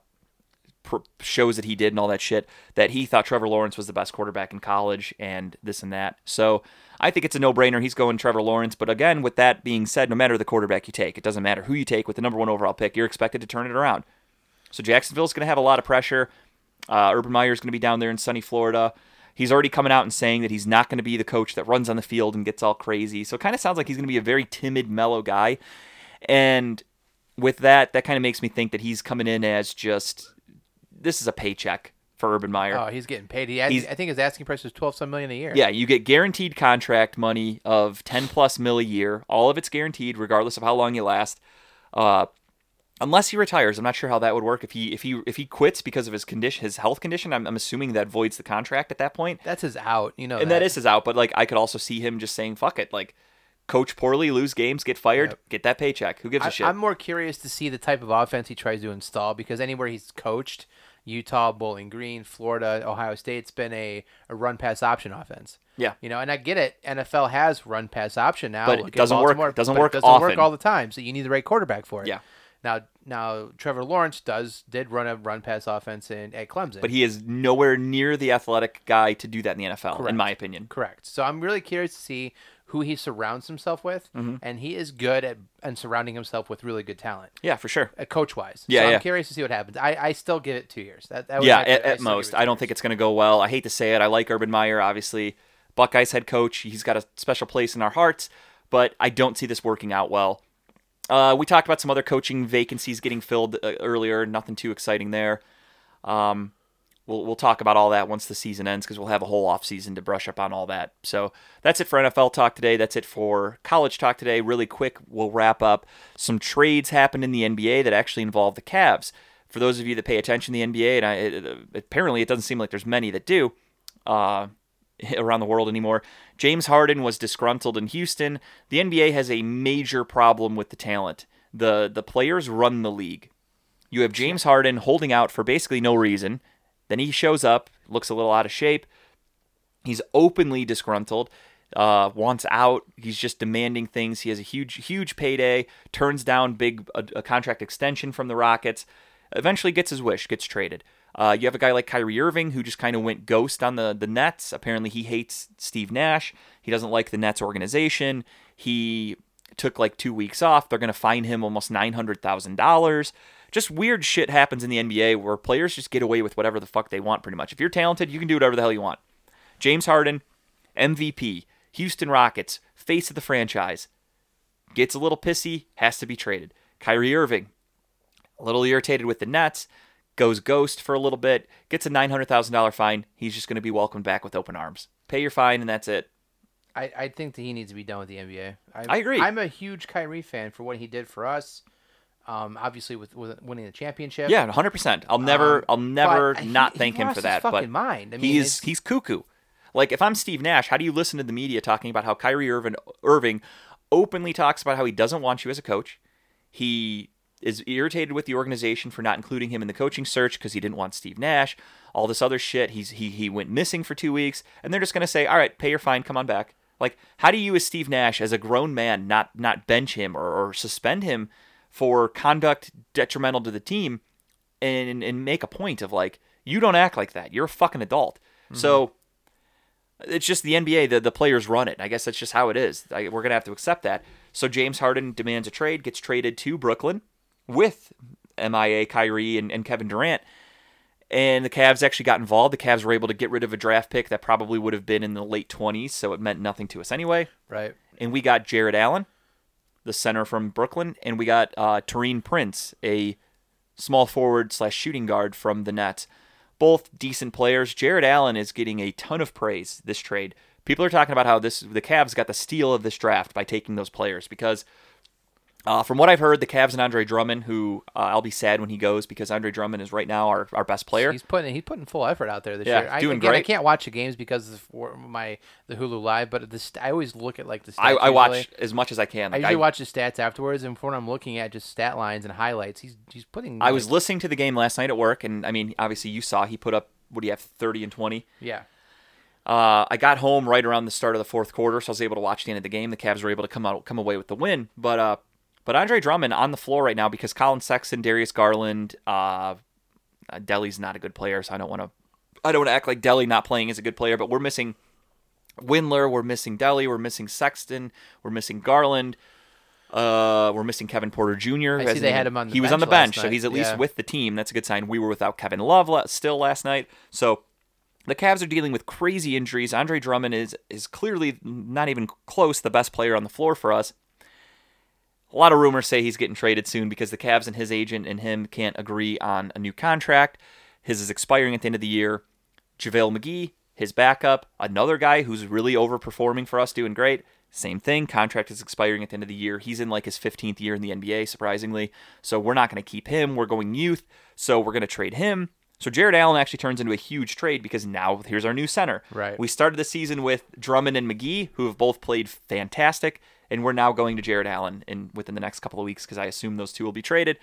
pr- shows that he did and all that shit, that he thought Trevor Lawrence was the best quarterback in college and this and that. So I think it's a no brainer. He's going Trevor Lawrence. But again, with that being said, no matter the quarterback you take, it doesn't matter who you take with the number one overall pick, you're expected to turn it around. So Jacksonville's going to have a lot of pressure. Uh, Urban Meyer's going to be down there in sunny Florida. He's already coming out and saying that he's not going to be the coach that runs on the field and gets all crazy. So it kind of sounds like he's going to be a very timid, mellow guy. And with that, that kind of makes me think that he's coming in as just this is a paycheck for Urban Meyer. Oh, he's getting paid. He He's- I think his asking price was twelve some million a year. Yeah, you get guaranteed contract money of 10 plus mil a year. All of it's guaranteed, regardless of how long you last. Uh, unless he retires, I'm not sure how that would work. If he if he if he quits because of his condition, his health condition, I'm, I'm assuming that voids the contract at that point. That's his out. You know. and that is his out. But like, I could also see him just saying, "Fuck it," like coach poorly, lose games, get fired, Yep. get that paycheck. Who gives a I, shit? I'm more curious to see the type of offense he tries to install because anywhere he's coached, Utah, Bowling Green, Florida, Ohio State, it's been a, a run pass option offense. Yeah. You know, and I get it. NFL has run pass option now. But it doesn't work- doesn't work it doesn't work all the time. So you need the right quarterback for it. Yeah. Now, now Trevor Lawrence does did run a run pass offense in at Clemson. but he is nowhere near the athletic guy to do that in the NFL, Correct. in my opinion. Correct. So I'm really curious to see who he surrounds himself with, Mm-hmm. and he is good at and surrounding himself with really good talent, Yeah, for sure. uh, coach wise. Yeah, so yeah. I'm curious to see what happens. I, I still give it two years. That, that was Yeah, my- at, I at most. I don't years. think it's going to go well. I hate to say it. I like Urban Meyer, obviously. Buckeyes head coach. He's got a special place in our hearts, but I don't see this working out well. Uh, we talked about some other coaching vacancies getting filled uh, earlier. Nothing too exciting there. Um, we'll, we'll talk about all that once the season ends because we'll have a whole off season to brush up on all that. So that's it for NFL talk today. That's it for college talk today. Really quick, we'll wrap up. Some trades happened in the NBA that actually involve the Cavs. For those of you that pay attention to the NBA, and I, it, it- apparently it doesn't seem like there's many that do uh, around the world anymore. James Harden was disgruntled in Houston. The NBA has a major problem with the talent. The the players run the league. You have James Harden holding out for basically no reason. Then he shows up, looks a little out of shape. He's openly disgruntled, uh, wants out. He's just demanding things. He has a huge, huge payday. Turns down big a, a contract extension from the Rockets. Eventually gets his wish, gets traded. Uh, you have a guy like Kyrie Irving who just kind of went ghost on the the Nets. Apparently, he hates Steve Nash. He doesn't like the Nets organization. He took like two weeks off. They're going to fine him almost nine hundred thousand dollars. Just weird shit happens in the NBA where players just get away with whatever the fuck they want. Pretty much, if you're talented, you can do whatever the hell you want. James Harden, MVP, Houston Rockets, face of the franchise, gets a little pissy, has to be traded. Kyrie Irving, a little irritated with the Nets, goes ghost for a little bit, gets a $900,000 fine. He's just going to be welcomed back with open arms. Pay your fine, and that's it. I, I think that he needs to be done with the NBA. I, I agree. I'm a huge Kyrie fan for what he did for us. Um, obviously with, with winning the championship. Yeah, 100%. I'll never Um, I'll never he- not he thank him lost for that, but mind. I mean, he's he's cuckoo. Like if I'm Steve Nash, how do you listen to the media talking about how Kyrie Irving Irving openly talks about how he doesn't want you as a coach? He is irritated with the organization for not including him in the coaching search because he didn't want Steve Nash. All this other shit. He's he he went missing for two weeks, and they're just gonna say, "All right, pay your fine, come on back." Like, how do you, as Steve Nash, as a grown man, not not bench him or, or suspend him for conduct detrimental to the team, and and make a point of like, you don't act like that. You're a fucking adult. Mm-hmm. So it's just the NBA. The the players run it. I guess that's just how it is. I, we're gonna have to accept that. So James Harden demands a trade, gets traded to Brooklyn with MIA, Kyrie, and, and Kevin Durant. And the Cavs actually got involved. The Cavs were able to get rid of a draft pick that probably would have been in the late 20s, so it meant nothing to us anyway. right. And we got Jarrett Allen, the center from Brooklyn, and we got uh, Taurean Prince, a small forward slash shooting guard from the Nets. Both decent players. Jarrett Allen is getting a ton of praise this trade. People are talking about how this the Cavs got the steal of this draft by taking those players because uh, from what I've heard, the Cavs and Andre Drummond, who uh, I'll be sad when he goes because Andre Drummond is right now our, our best player. He's putting he's putting full effort out there this Yeah, year. I, doing again, I can't watch the games because of my the Hulu Live, but the st- I always look at like the. Stats I, I watch as much as I can. I Like, usually watch the stats afterwards, and when I'm looking at just stat lines and highlights, he's he's putting. I was listening to the game last night at work, and I mean, obviously you saw he put up what do you have, thirty and twenty. yeah. Uh, I got home right around the start of the fourth quarter, so I was able to watch the end of the game. The Cavs were able to come out, come away with the win. But uh, but Andre Drummond on the floor right now because Collin Sexton, Darius Garland, uh, uh, Delly's not a good player, so I don't want to. I don't want to act like Delly not playing is a good player, but we're missing Windler, we're missing Delly, we're missing Sexton, we're missing Garland. Uh, we're missing Kevin Porter Jr. I see they had him on the he was on the bench bench, so he's at least yeah. with the team. That's a good sign. We were without Kevin Love la- still last night, so the Cavs are dealing with crazy injuries. Andre Drummond is is clearly not even close the best player on the floor for us. A lot of rumors say he's getting traded soon because the Cavs and his agent and him can't agree on a new contract. His is expiring at the end of the year. JaVale McGee, his backup, another guy who's really overperforming for us, doing great. Same thing. Contract is expiring at the end of the year. He's in like his 15th year in the NBA, surprisingly. So we're not going to keep him. We're going youth. So we're going to trade him. So Jarrett Allen actually turns into a huge trade because now here's our new center. Right. We started the season with Drummond and McGee, who have both played fantastic, and we're now going to Jarrett Allen in within the next couple of weeks because I assume those two will be traded.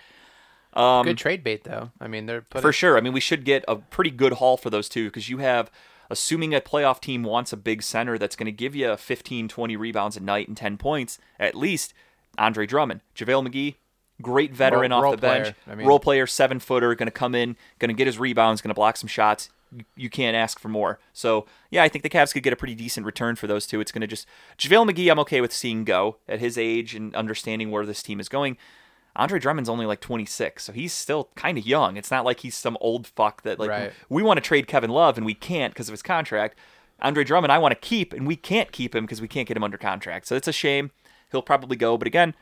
Um, Good trade bait though. I mean, they're putting, for sure. I mean, we should get a pretty good haul for those two because you have, assuming a playoff team wants a big center that's going to give you 15, 20 rebounds a night and 10 points at least, Andre Drummond. JaVale McGee, great veteran Role- off role the bench. player. I mean- role player, seven footer, going to come in, going to get his rebounds, going to block some shots. You, can't ask for more. So, yeah, I think the Cavs could get a pretty decent return for those two. It's going to just. JaVale McGee, I'm okay with seeing go at his age and understanding where this team is going. Andre Drummond's only like 26, so he's still kind of young. It's not like he's some old fuck that like Right. we want to trade Kevin Love and we can't because of his contract. Andre Drummond, I want to keep and we can't keep him because we can't get him under contract. So it's a shame. He'll probably go, but again,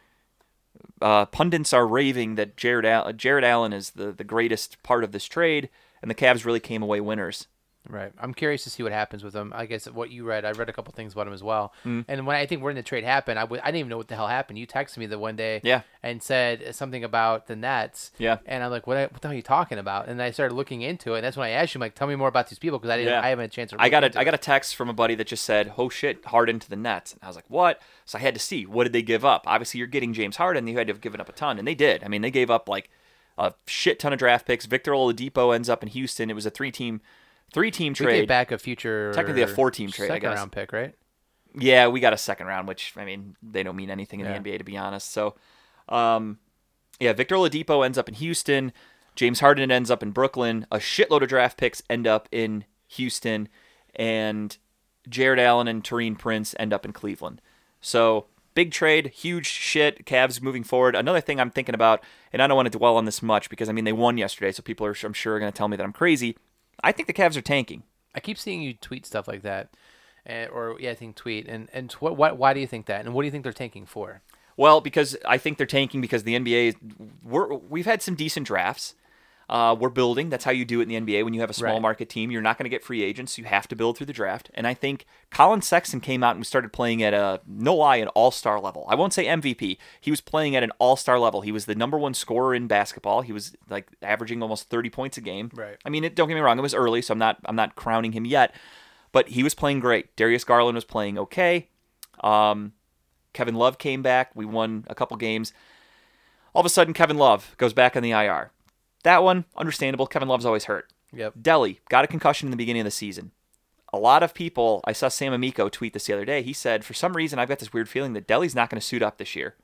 uh, pundits are raving that Jared Al- Jarrett Allen is the the greatest part of this trade, and the Cavs really came away winners. Right. I'm curious to see what happens with him. I guess what you read, I read a couple things about him as well. Mm. And when I think when the trade happened, I w- I didn't even know what the hell happened. You texted me the one day, Yeah. and said something about the Nets. Yeah. And I'm like, what, what the hell are you talking about? And I started looking into it. And that's when I asked you, I'm like, tell me more about these people because I didn't, Yeah. I haven't had a chance to. I got a I got a text from a buddy that just said, "Oh shit, Harden to the Nets." And I was like, "What?" So I had to see what did they give up. Obviously, you're getting James Harden. You had to have given up a ton, and they did. I mean, they gave up like a shit ton of draft picks. Victor Oladipo ends up in Houston. It was a three team three team trade. get back a future, Technically a four-team trade, I second round pick, right? Yeah, we got a second round, which I mean they don't mean anything in Yeah. the NBA to be honest. So, um, yeah, Victor Oladipo ends up in Houston. James Harden ends up in Brooklyn. A shitload of draft picks end up in Houston, and Jarrett Allen and Taurean Prince end up in Cleveland. So big trade, huge shit. Cavs moving forward. Another thing I'm thinking about, and I don't want to dwell on this much because I mean they won yesterday, so people are I'm sure going to tell me that I'm crazy. I think the Cavs are tanking. I keep seeing you tweet stuff like that, uh, or yeah, I think tweet. And and what what why do you think that? And what do you think they're tanking for? Well, because I think they're tanking because the NBA, we're, we've had some decent drafts. Uh, we're building. That's how you do it in the NBA. When you have a small Right. market team, you're not going to get free agents. You have to build through the draft. And I think Collin Sexton came out and we started playing at a no lie an all star level. I won't say MVP. He was playing at an all star level. He was the number one scorer in basketball. He was like averaging almost 30 points a game. Right. I mean, it, don't get me wrong. It was early, so I'm not I'm not crowning him yet. But he was playing great. Darius Garland was playing okay. Um, Kevin Love came back. We won a couple games. All of a sudden, Kevin Love goes back on the IR. That one, understandable. Kevin Love's always hurt. Yep. Delly got a concussion in the beginning of the season. A lot of people, I saw Sam Amico tweet this the other day. He said, For some reason, I've got this weird feeling that Delly's not going to suit up this year.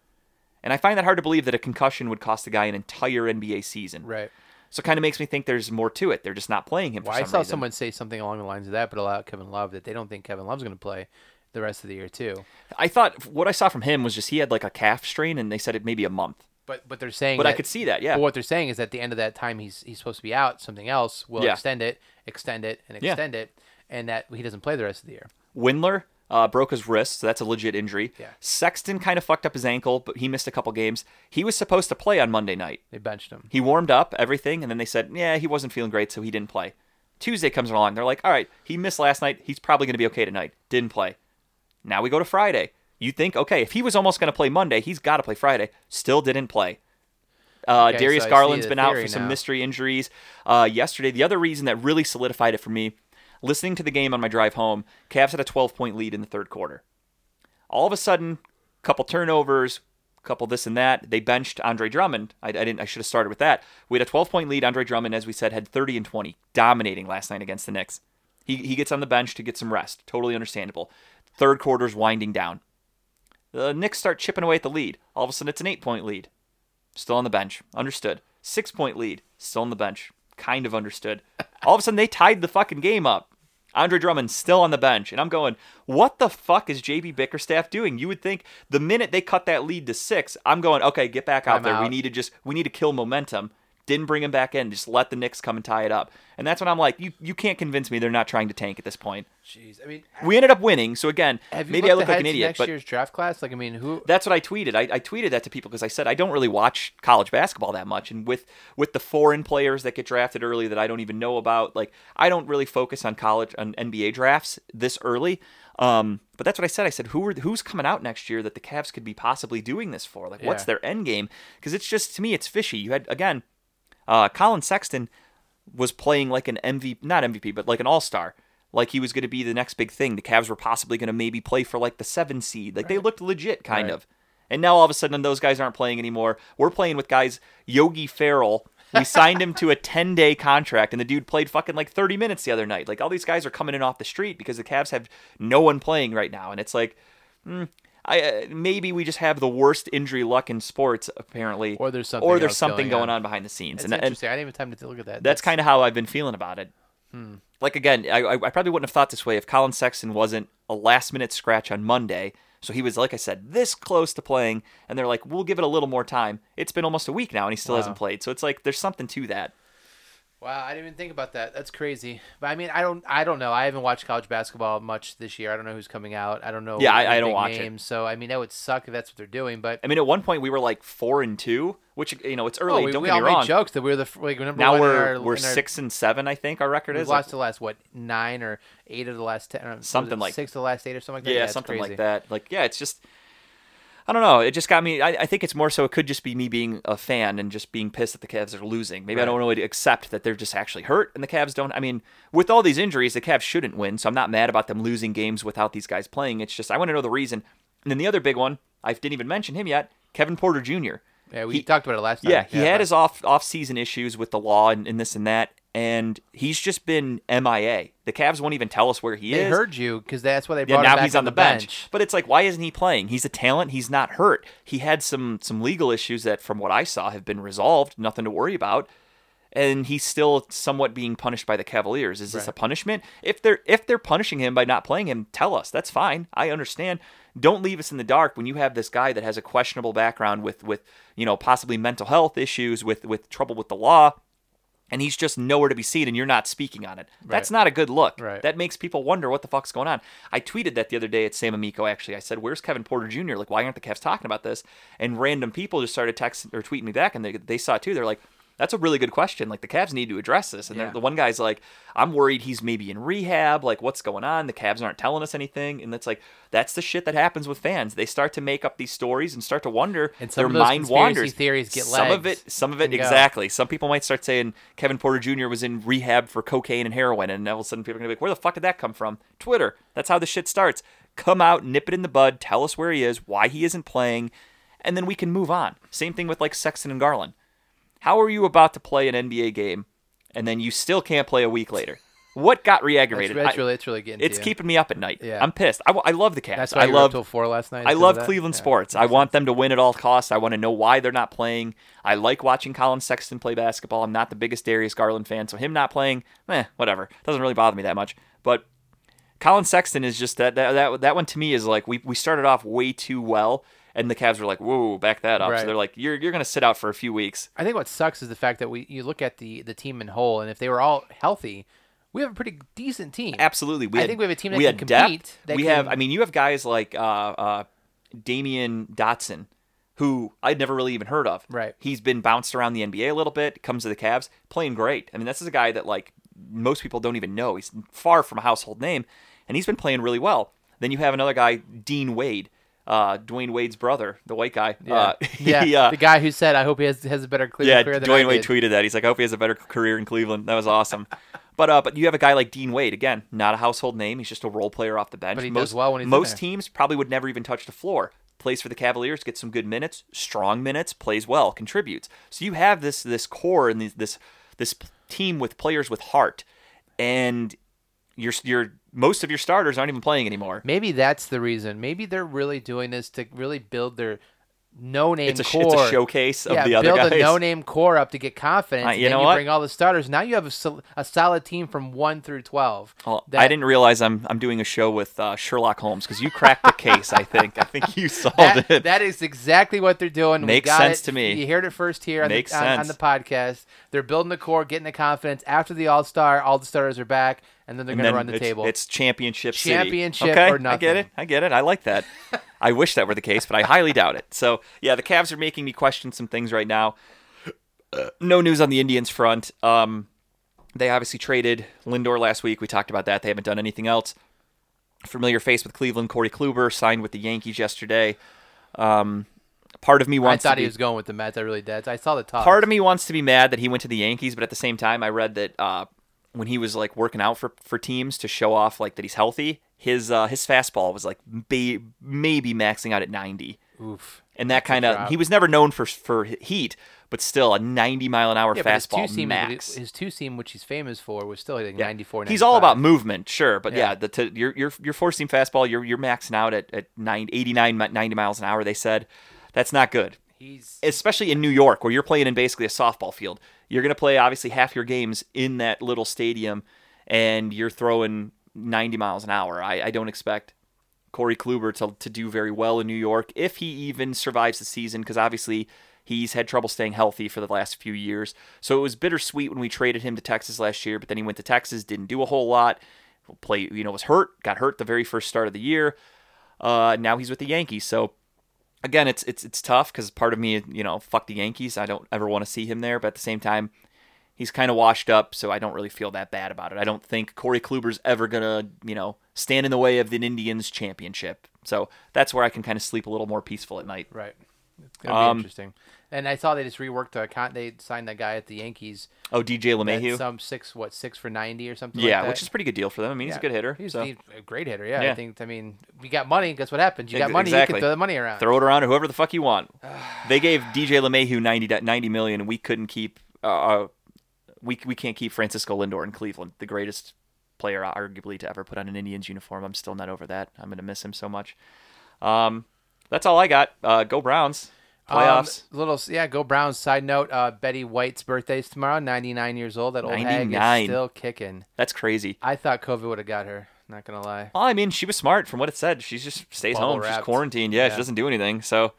And I find that hard to believe that a concussion would cost the guy an entire NBA season. Right. So it kind of makes me think there's more to it. They're just not playing him for Well, I saw reason. someone say something along the lines of that, but about Kevin Love that they don't think Kevin Love's going to play the rest of the year too. I thought what I saw from him was just he had like a calf strain, and they said it maybe a month. But but they're saying. But I could see that, yeah. But what they're saying is at the end of that time, he's he's supposed to be out. Something else will Yeah. extend it, extend it, and Yeah. extend it, and that he doesn't play the rest of the year. Windler uh, broke his wrist, so that's a legit injury. Yeah. Sexton kind of fucked up his ankle, but he missed a couple games. He was supposed to play on Monday night. They benched him. He warmed up, everything, and then they said, yeah, he wasn't feeling great, so he didn't play. Tuesday comes along. They're like, all right, he missed last night. He's probably going to be okay tonight. Didn't play. Now we go to Friday. You think, okay, if he was almost going to play Monday, he's got to play Friday. Still didn't play. Uh, Okay, Darius so Garland's been out for some mystery injuries. Uh, yesterday, the other reason that really solidified it for me, listening to the game on my drive home, Cavs had a 12 point lead in the third quarter. All of a sudden, couple turnovers, couple this and that. They benched Andre Drummond. I, I didn't. I should have started with that. We had a 12 point lead. Andre Drummond, as we said, had 30 and 20, dominating last night against the Knicks. He he gets on the bench to get some rest. Totally understandable. Third quarter's winding down. The Knicks start chipping away at the lead. All of a sudden, it's an eight point lead. Still on the bench. Understood. Six point lead. Still on the bench. Kind of understood. *laughs* All of a sudden, they tied the fucking game up. Andre Drummond still on the bench. And I'm going, what the fuck is JB Bickerstaff doing? You would think the minute they cut that lead to six, I'm going, okay, get back out I'm there. We need to just, we need to kill momentum. Didn't bring him back in. Just let the Knicks come and tie it up. And that's when I'm like, you, you can't convince me they're not trying to tank at this point. Jeez, I mean, We ended up winning. So again, maybe I look like an idiot, next but year's draft class? Like, I mean, who? that's what I tweeted. I, I tweeted that to people because I said I don't really watch college basketball that much, and with with the foreign players that get drafted early that I don't even know about, like I don't really focus on college on NBA drafts this early. Um, but that's what I said. I said who are who's coming out next year that the Cavs could be possibly doing this for? Like, what's their end game? Because it's just to me, it's fishy. You had again, uh, Collin Sexton was playing like an MVP, not MVP, but like an All Star. like he was going to be the next big thing. The Cavs were possibly going to maybe play for like the seven seed. Like they looked legit, kind Right. of. And now all of a sudden, those guys aren't playing anymore. We're playing with guys. Yogi Ferrell. We signed him to a 10 day contract, and the dude played fucking like 30 minutes the other night. Like all these guys are coming in off the street because the Cavs have no one playing right now, and it's like, hmm, I uh, maybe we just have the worst injury luck in sports apparently, Or there's something or there's something going on. on behind the scenes, That's and, and interesting. I didn't have time to look at that. that's kind of how I've been feeling about it. Hmm. Like again, I, I I probably wouldn't have thought this way if Collin Sexton wasn't a last minute scratch on Monday. So he was, like I said, this close to playing, and they're like, "We'll give it a little more time." It's been almost a week now, and he still Wow. hasn't played. So it's like there's something to that. Wow, I didn't even think about that. That's crazy. But I mean, I don't, I don't know. I haven't watched college basketball much this year. I don't know who's coming out. I don't know. Yeah, I- I don't watch it. So I mean, that would suck if that's what they're doing. But I mean, at one point we were like four and two, which you know it's early. oh, we, don't we get all me wrong. made jokes that we were the like number Now one we're in our, we're in our, six and seven. I think our record is lost the last what nine or eight of the last ten, or Something like- six of the last eight or something like that. yeah, it's something crazy. like that. Like yeah, it's just I don't know. It just got me. I, I think it's more so. It could just be me being a fan and just being pissed that the Cavs are losing. Maybe I don't really accept that they're just actually hurt and the Cavs don't. I mean, with all these injuries, the Cavs shouldn't win. So I'm not mad about them losing games without these guys playing. It's just I want to know the reason. And then the other big one, I didn't even mention him yet. Kevin Porter Jr. Yeah, we He- talked about it last time. Yeah, he had but- his off off season issues with the law and, and this and that, and he's just been MIA. The Cavs won't even tell us where he They is. heard you because that's why they Yeah, brought him now back he's on the the bench. But it's like, why isn't he playing? He's a talent. He's not hurt. He had some some legal issues that, from what I saw, have been resolved. Nothing to worry about. And he's still somewhat being punished by the Cavaliers. Is this Right. a punishment? If they're if they're punishing him by not playing him, tell us. That's fine. I understand. Don't leave us in the dark when you have this guy that has a questionable background with with you know possibly mental health issues, with with trouble with the law and he's just nowhere to be seen and you're not speaking on it. That's Right. not a good look. Right. That makes people wonder what the fuck's going on. I tweeted that the other day at Sam Amico actually. I said, "Where's Kevin Porter Jr.? Like why aren't the Cavs talking about this?" And random people just started texting or tweeting me back and they they saw it too. They're like, "That's a really good question. Like the Cavs need to address this." And Yeah. the one guy's like, "I'm worried he's maybe in rehab. Like what's going on? The Cavs aren't telling us anything." And that's like that's the shit that happens with fans. They start to make up these stories and start to wonder And some their of those mind conspiracy wanders. theories get some of it some of it go. exactly Exactly. Some people might start saying Kevin Porter Jr. was in rehab for cocaine and heroin, and all of a sudden people are gonna be like, "Where the fuck did that come from?" Twitter. That's how the shit starts. Come out, nip it in the bud, tell us where he is, why he isn't playing, and then we can move on. Same thing with like Sexton and Garland. How are you about to play an NBA game, and then you still can't play a week later? What got re-aggravated? that's really, it's really getting. it's keeping me up at night. Yeah. I'm pissed. I, I love the Cavs. That's why I you were up love till four last night. I love? Cleveland Yeah. sports. I want them to win at all costs. I want to know why they're not playing. I like watching Collin Sexton play basketball. I'm not the biggest Darius Garland fan, so him not playing, eh, whatever. Doesn't really bother me that much. But Collin Sexton is just that that that, that one to me is like we, we started off way too well, and the Cavs were like, whoa, back that up. Right. So they're like, you're you're gonna sit out for a few weeks. I think what sucks is the fact that we you look at the the team in whole, and if they were all healthy, we have a pretty decent team. Absolutely, we I had, think we have a team that we can depth. compete, that we have, I mean, you have guys like uh, uh, Damyean Dotson, who I'd never really even heard of. Right. He's been bounced around the NBA a little bit. Comes to the Cavs, playing great. I mean, this is a guy that like most people don't even know. He's far from a household name, and he's been playing really well. Then you have another guy, Dean Wade, uh, Dwyane Wade's brother, the white guy. Yeah, Uh, *laughs* yeah. he, uh, the guy who said, "I hope he has has a better Cleveland yeah, career than Dwayne Wade did." tweeted that. He's like, I hope he has a better career in Cleveland. That was awesome. *laughs* but uh, but you have a guy like Dean Wade again, not a household name. He's just a role player off the bench. But he most, does well when he's most teams probably would never even touch the floor. Plays for the Cavaliers, gets some good minutes, strong minutes, plays well, contributes. So you have this this core and this this team with players with heart, and your your most of your starters aren't even playing anymore. Maybe that's the reason. Maybe they're really doing this to really build their no name It's a core. it's a showcase of yeah, the other build guys. a no name core up to get confidence. Uh, and you know you what? bring all the starters. Now you have a, sol- a solid team from one through twelve. Well, That- I didn't realize I'm I'm doing a show with uh, Sherlock Holmes because you cracked the case. I think I think you *laughs* solved That, it. that is exactly what they're doing. We Makes got sense it. to me. You heard it first here on, the, on, on the podcast. They're building the core, getting the confidence. After the All Star, all the starters are back, and then they're going to run the it's, table. It's championship city. Championship okay? or I get it. I get it. I like that. *laughs* I wish that were the case, but I highly doubt it. So yeah, the Cavs are making me question some things right now. Uh, no news on the Indians front. Um, they obviously traded Lindor last week. We talked about that. They haven't done anything else. Familiar face with Cleveland, Corey Kluber signed with the Yankees yesterday. Um, part of me wants. I thought to he was going with the Mets. I really did. I saw the talk. part of me wants to be mad that he went to the Yankees, but at the same time, I read that uh, when he was like working out for for teams to show off like that he's healthy, his uh, his fastball was like ba- maybe maxing out at 90. Oof. And that kind of he was never known for for heat, but still a 90 mile an hour Yeah, but his two fastball max. his two seam, which he's famous for, was still hitting Yeah. 94. He's all about movement, sure, but yeah, Yeah. the to, your your your four seam fastball, you're you're maxing out at at 90, 89 90 miles an hour. They said that's not good, He's especially in New York where you're playing in basically a softball field. You're gonna play obviously half your games in that little stadium, and you're throwing 90 miles an hour. I, I don't expect Corey Kluber to, to do very well in New York if he even survives the season, because obviously he's had trouble staying healthy for the last few years. So it was bittersweet when we traded him to Texas last year, but then he went to Texas, didn't do a whole lot. Play, you know, was hurt, got hurt the very first start of the year. Uh, now he's with the Yankees. So again, it's it's it's tough because part of me, you know, fuck the Yankees. I don't ever want to see him there, but at the same time, he's kind of washed up, so I don't really feel that bad about it. I don't think Corey Kluber's ever gonna, you know, stand in the way of the Indians championship. So that's where I can kind of sleep a little more peaceful at night. right. It's gonna be Um, interesting. And I saw they just reworked a con. They signed that guy at the Yankees. Oh, DJ LeMahieu. Some six, what six for 90 or something. Yeah, like that. which is a pretty good deal for them. I mean, he's a good hitter. He's, so a great hitter. Yeah, Yeah. I think. I mean, you got money. Guess what happens? You got money. You can throw the money around. throw it around to whoever the fuck you want. *sighs* they gave DJ LeMahieu 90, 90 million, and we couldn't keep. Uh, uh, we we can't keep Francisco Lindor in Cleveland, the greatest player arguably to ever put on an Indians uniform. I'm still not over that. I'm gonna miss him so much. Um, that's all I got. Uh, go Browns. Playoffs. Um, little yeah, go Browns. Side note: uh, Betty White's birthday is tomorrow. Ninety nine years old. That old hag is still kicking. that's crazy. I thought COVID would have got her. Not gonna lie. Well, I mean, she was smart from what it said. She just stays Bubble home. She's quarantined. Yeah, she doesn't do anything. So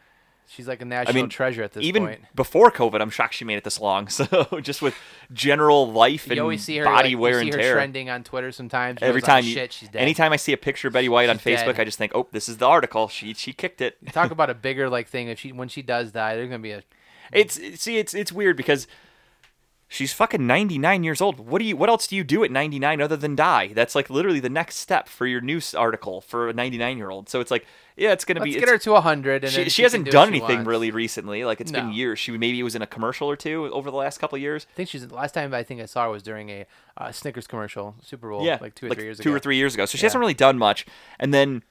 She's like a national mean, treasure at this even point. before COVID, I'm shocked she made it this long. *laughs* So just with general life and You always see her body like, wear and tear. trending on Twitter sometimes. Every goes, "Oh, time, you, shit, she's dead. anytime I see a picture of Betty White on Facebook, dead. I just think, oh, this is the article. She she kicked it. Talk about a bigger like thing. If she when she does die, there's gonna be a It's see, it's it's weird because she's fucking 99 years old. What do you? What else do you do at 99 other than die? That's like literally the next step for your news article for a 99 year old. So it's like, yeah, it's gonna be let's get her to hundred. And she, then she hasn't do done she anything wants. really recently. Like it's been years. She maybe was in a commercial or two over the last couple of years. I think she's the last time I think I saw her was during a uh, Snickers commercial, Super Bowl, yeah, like two or three years two ago. or three years ago. So she Yeah. hasn't really done much. And then,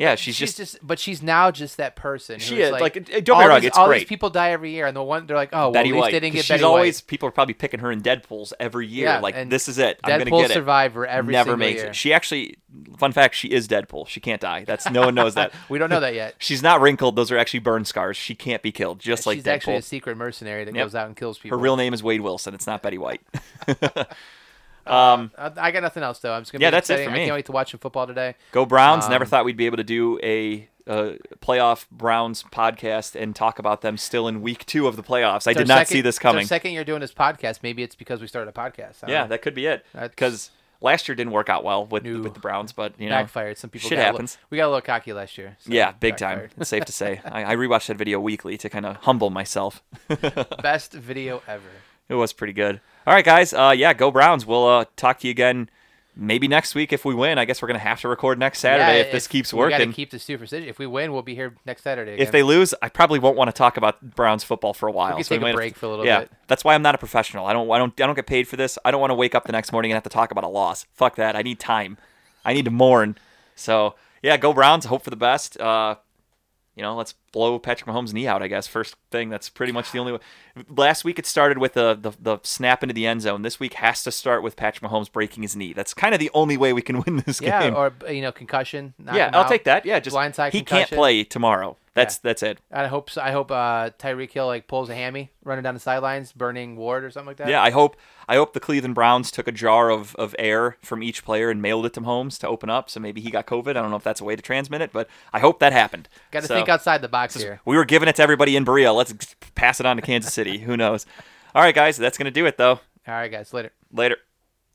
yeah, she's, She's just, just, but she's now just that person. She is, like, like, it- it- don't me wrong, these, it's all great. these people die every year, and the one they're like, oh, well, Betty at least White. they didn't get she's Betty always White. people are probably picking her in Deadpool's every year. Yeah, like this is it. I'm Deadpool gonna get it. Survivor every Never single makes year. it. She actually, fun fact, she is Deadpool. She can't die. That's no one knows that. *laughs* we don't know that yet. She's not wrinkled. Those are actually burn scars. She can't be killed. Just like she's actually a secret mercenary that Yep. goes out and kills people. Her real name is Wade Wilson. It's not Betty White. *laughs* *laughs* Um, I I got nothing else though. I'm just gonna. Yeah, be that's it exciting. for I can't wait to watch some football today. Go Browns. Never Um, thought we'd be able to do a, uh playoff Browns podcast and talk about them still in week two of the playoffs. I did not second- see this coming. second year doing this podcast. Maybe it's because we started a podcast. Yeah, know. that could be it. Because last year didn't work out well with No. with the Browns, but you know, backfired. Some people shit got happens. little, we got a little cocky last year. so yeah, big time. It's safe to say. *laughs* I, I rewatched that video weekly to kind of humble myself. Best video ever. *laughs* It was pretty good. All right, guys. Uh, yeah, go Browns. We'll uh, talk to you again maybe next week if we win. I guess we're gonna have to record next Saturday Yeah, if this keeps We working. to keep the superstition. If we win, we'll be here next Saturday. if they lose, I probably won't want to talk about Browns football for a while. could so we take a break to- for a little yeah, bit. that's why I'm not a professional. I don't. I don't. I don't get paid for this. I don't want to wake up the next morning and have to talk about a loss. Fuck that. I need time. I need to mourn. So yeah, go Browns. Hope for the best. Uh, you know, let's blow Patrick Mahomes' knee out. I guess first thing. That's pretty much the only way. Last week it started with the, the the snap into the end zone. This week has to start with Patrick Mahomes breaking his knee. That's kind of the only way we can *laughs* win this yeah, game. Yeah, or you know, concussion. yeah, I'll out. take that. Yeah, just Blindside he concussion. can't play tomorrow. That's that's it. I hope. So, I hope uh, Tyreek Hill like pulls a hammy running down the sidelines, burning Ward or something like that. Yeah, I hope I hope the Cleveland Browns took a jar of, of air from each player and mailed it to Mahomes to open up. So maybe he got COVID. I don't know if that's a way to transmit it, but I hope that happened. Got to So, think outside the box here. We were giving it to everybody in Berea. Let's pass it on to Kansas City. Who knows? All right, guys, that's gonna do it though. All right, guys. Later. Later.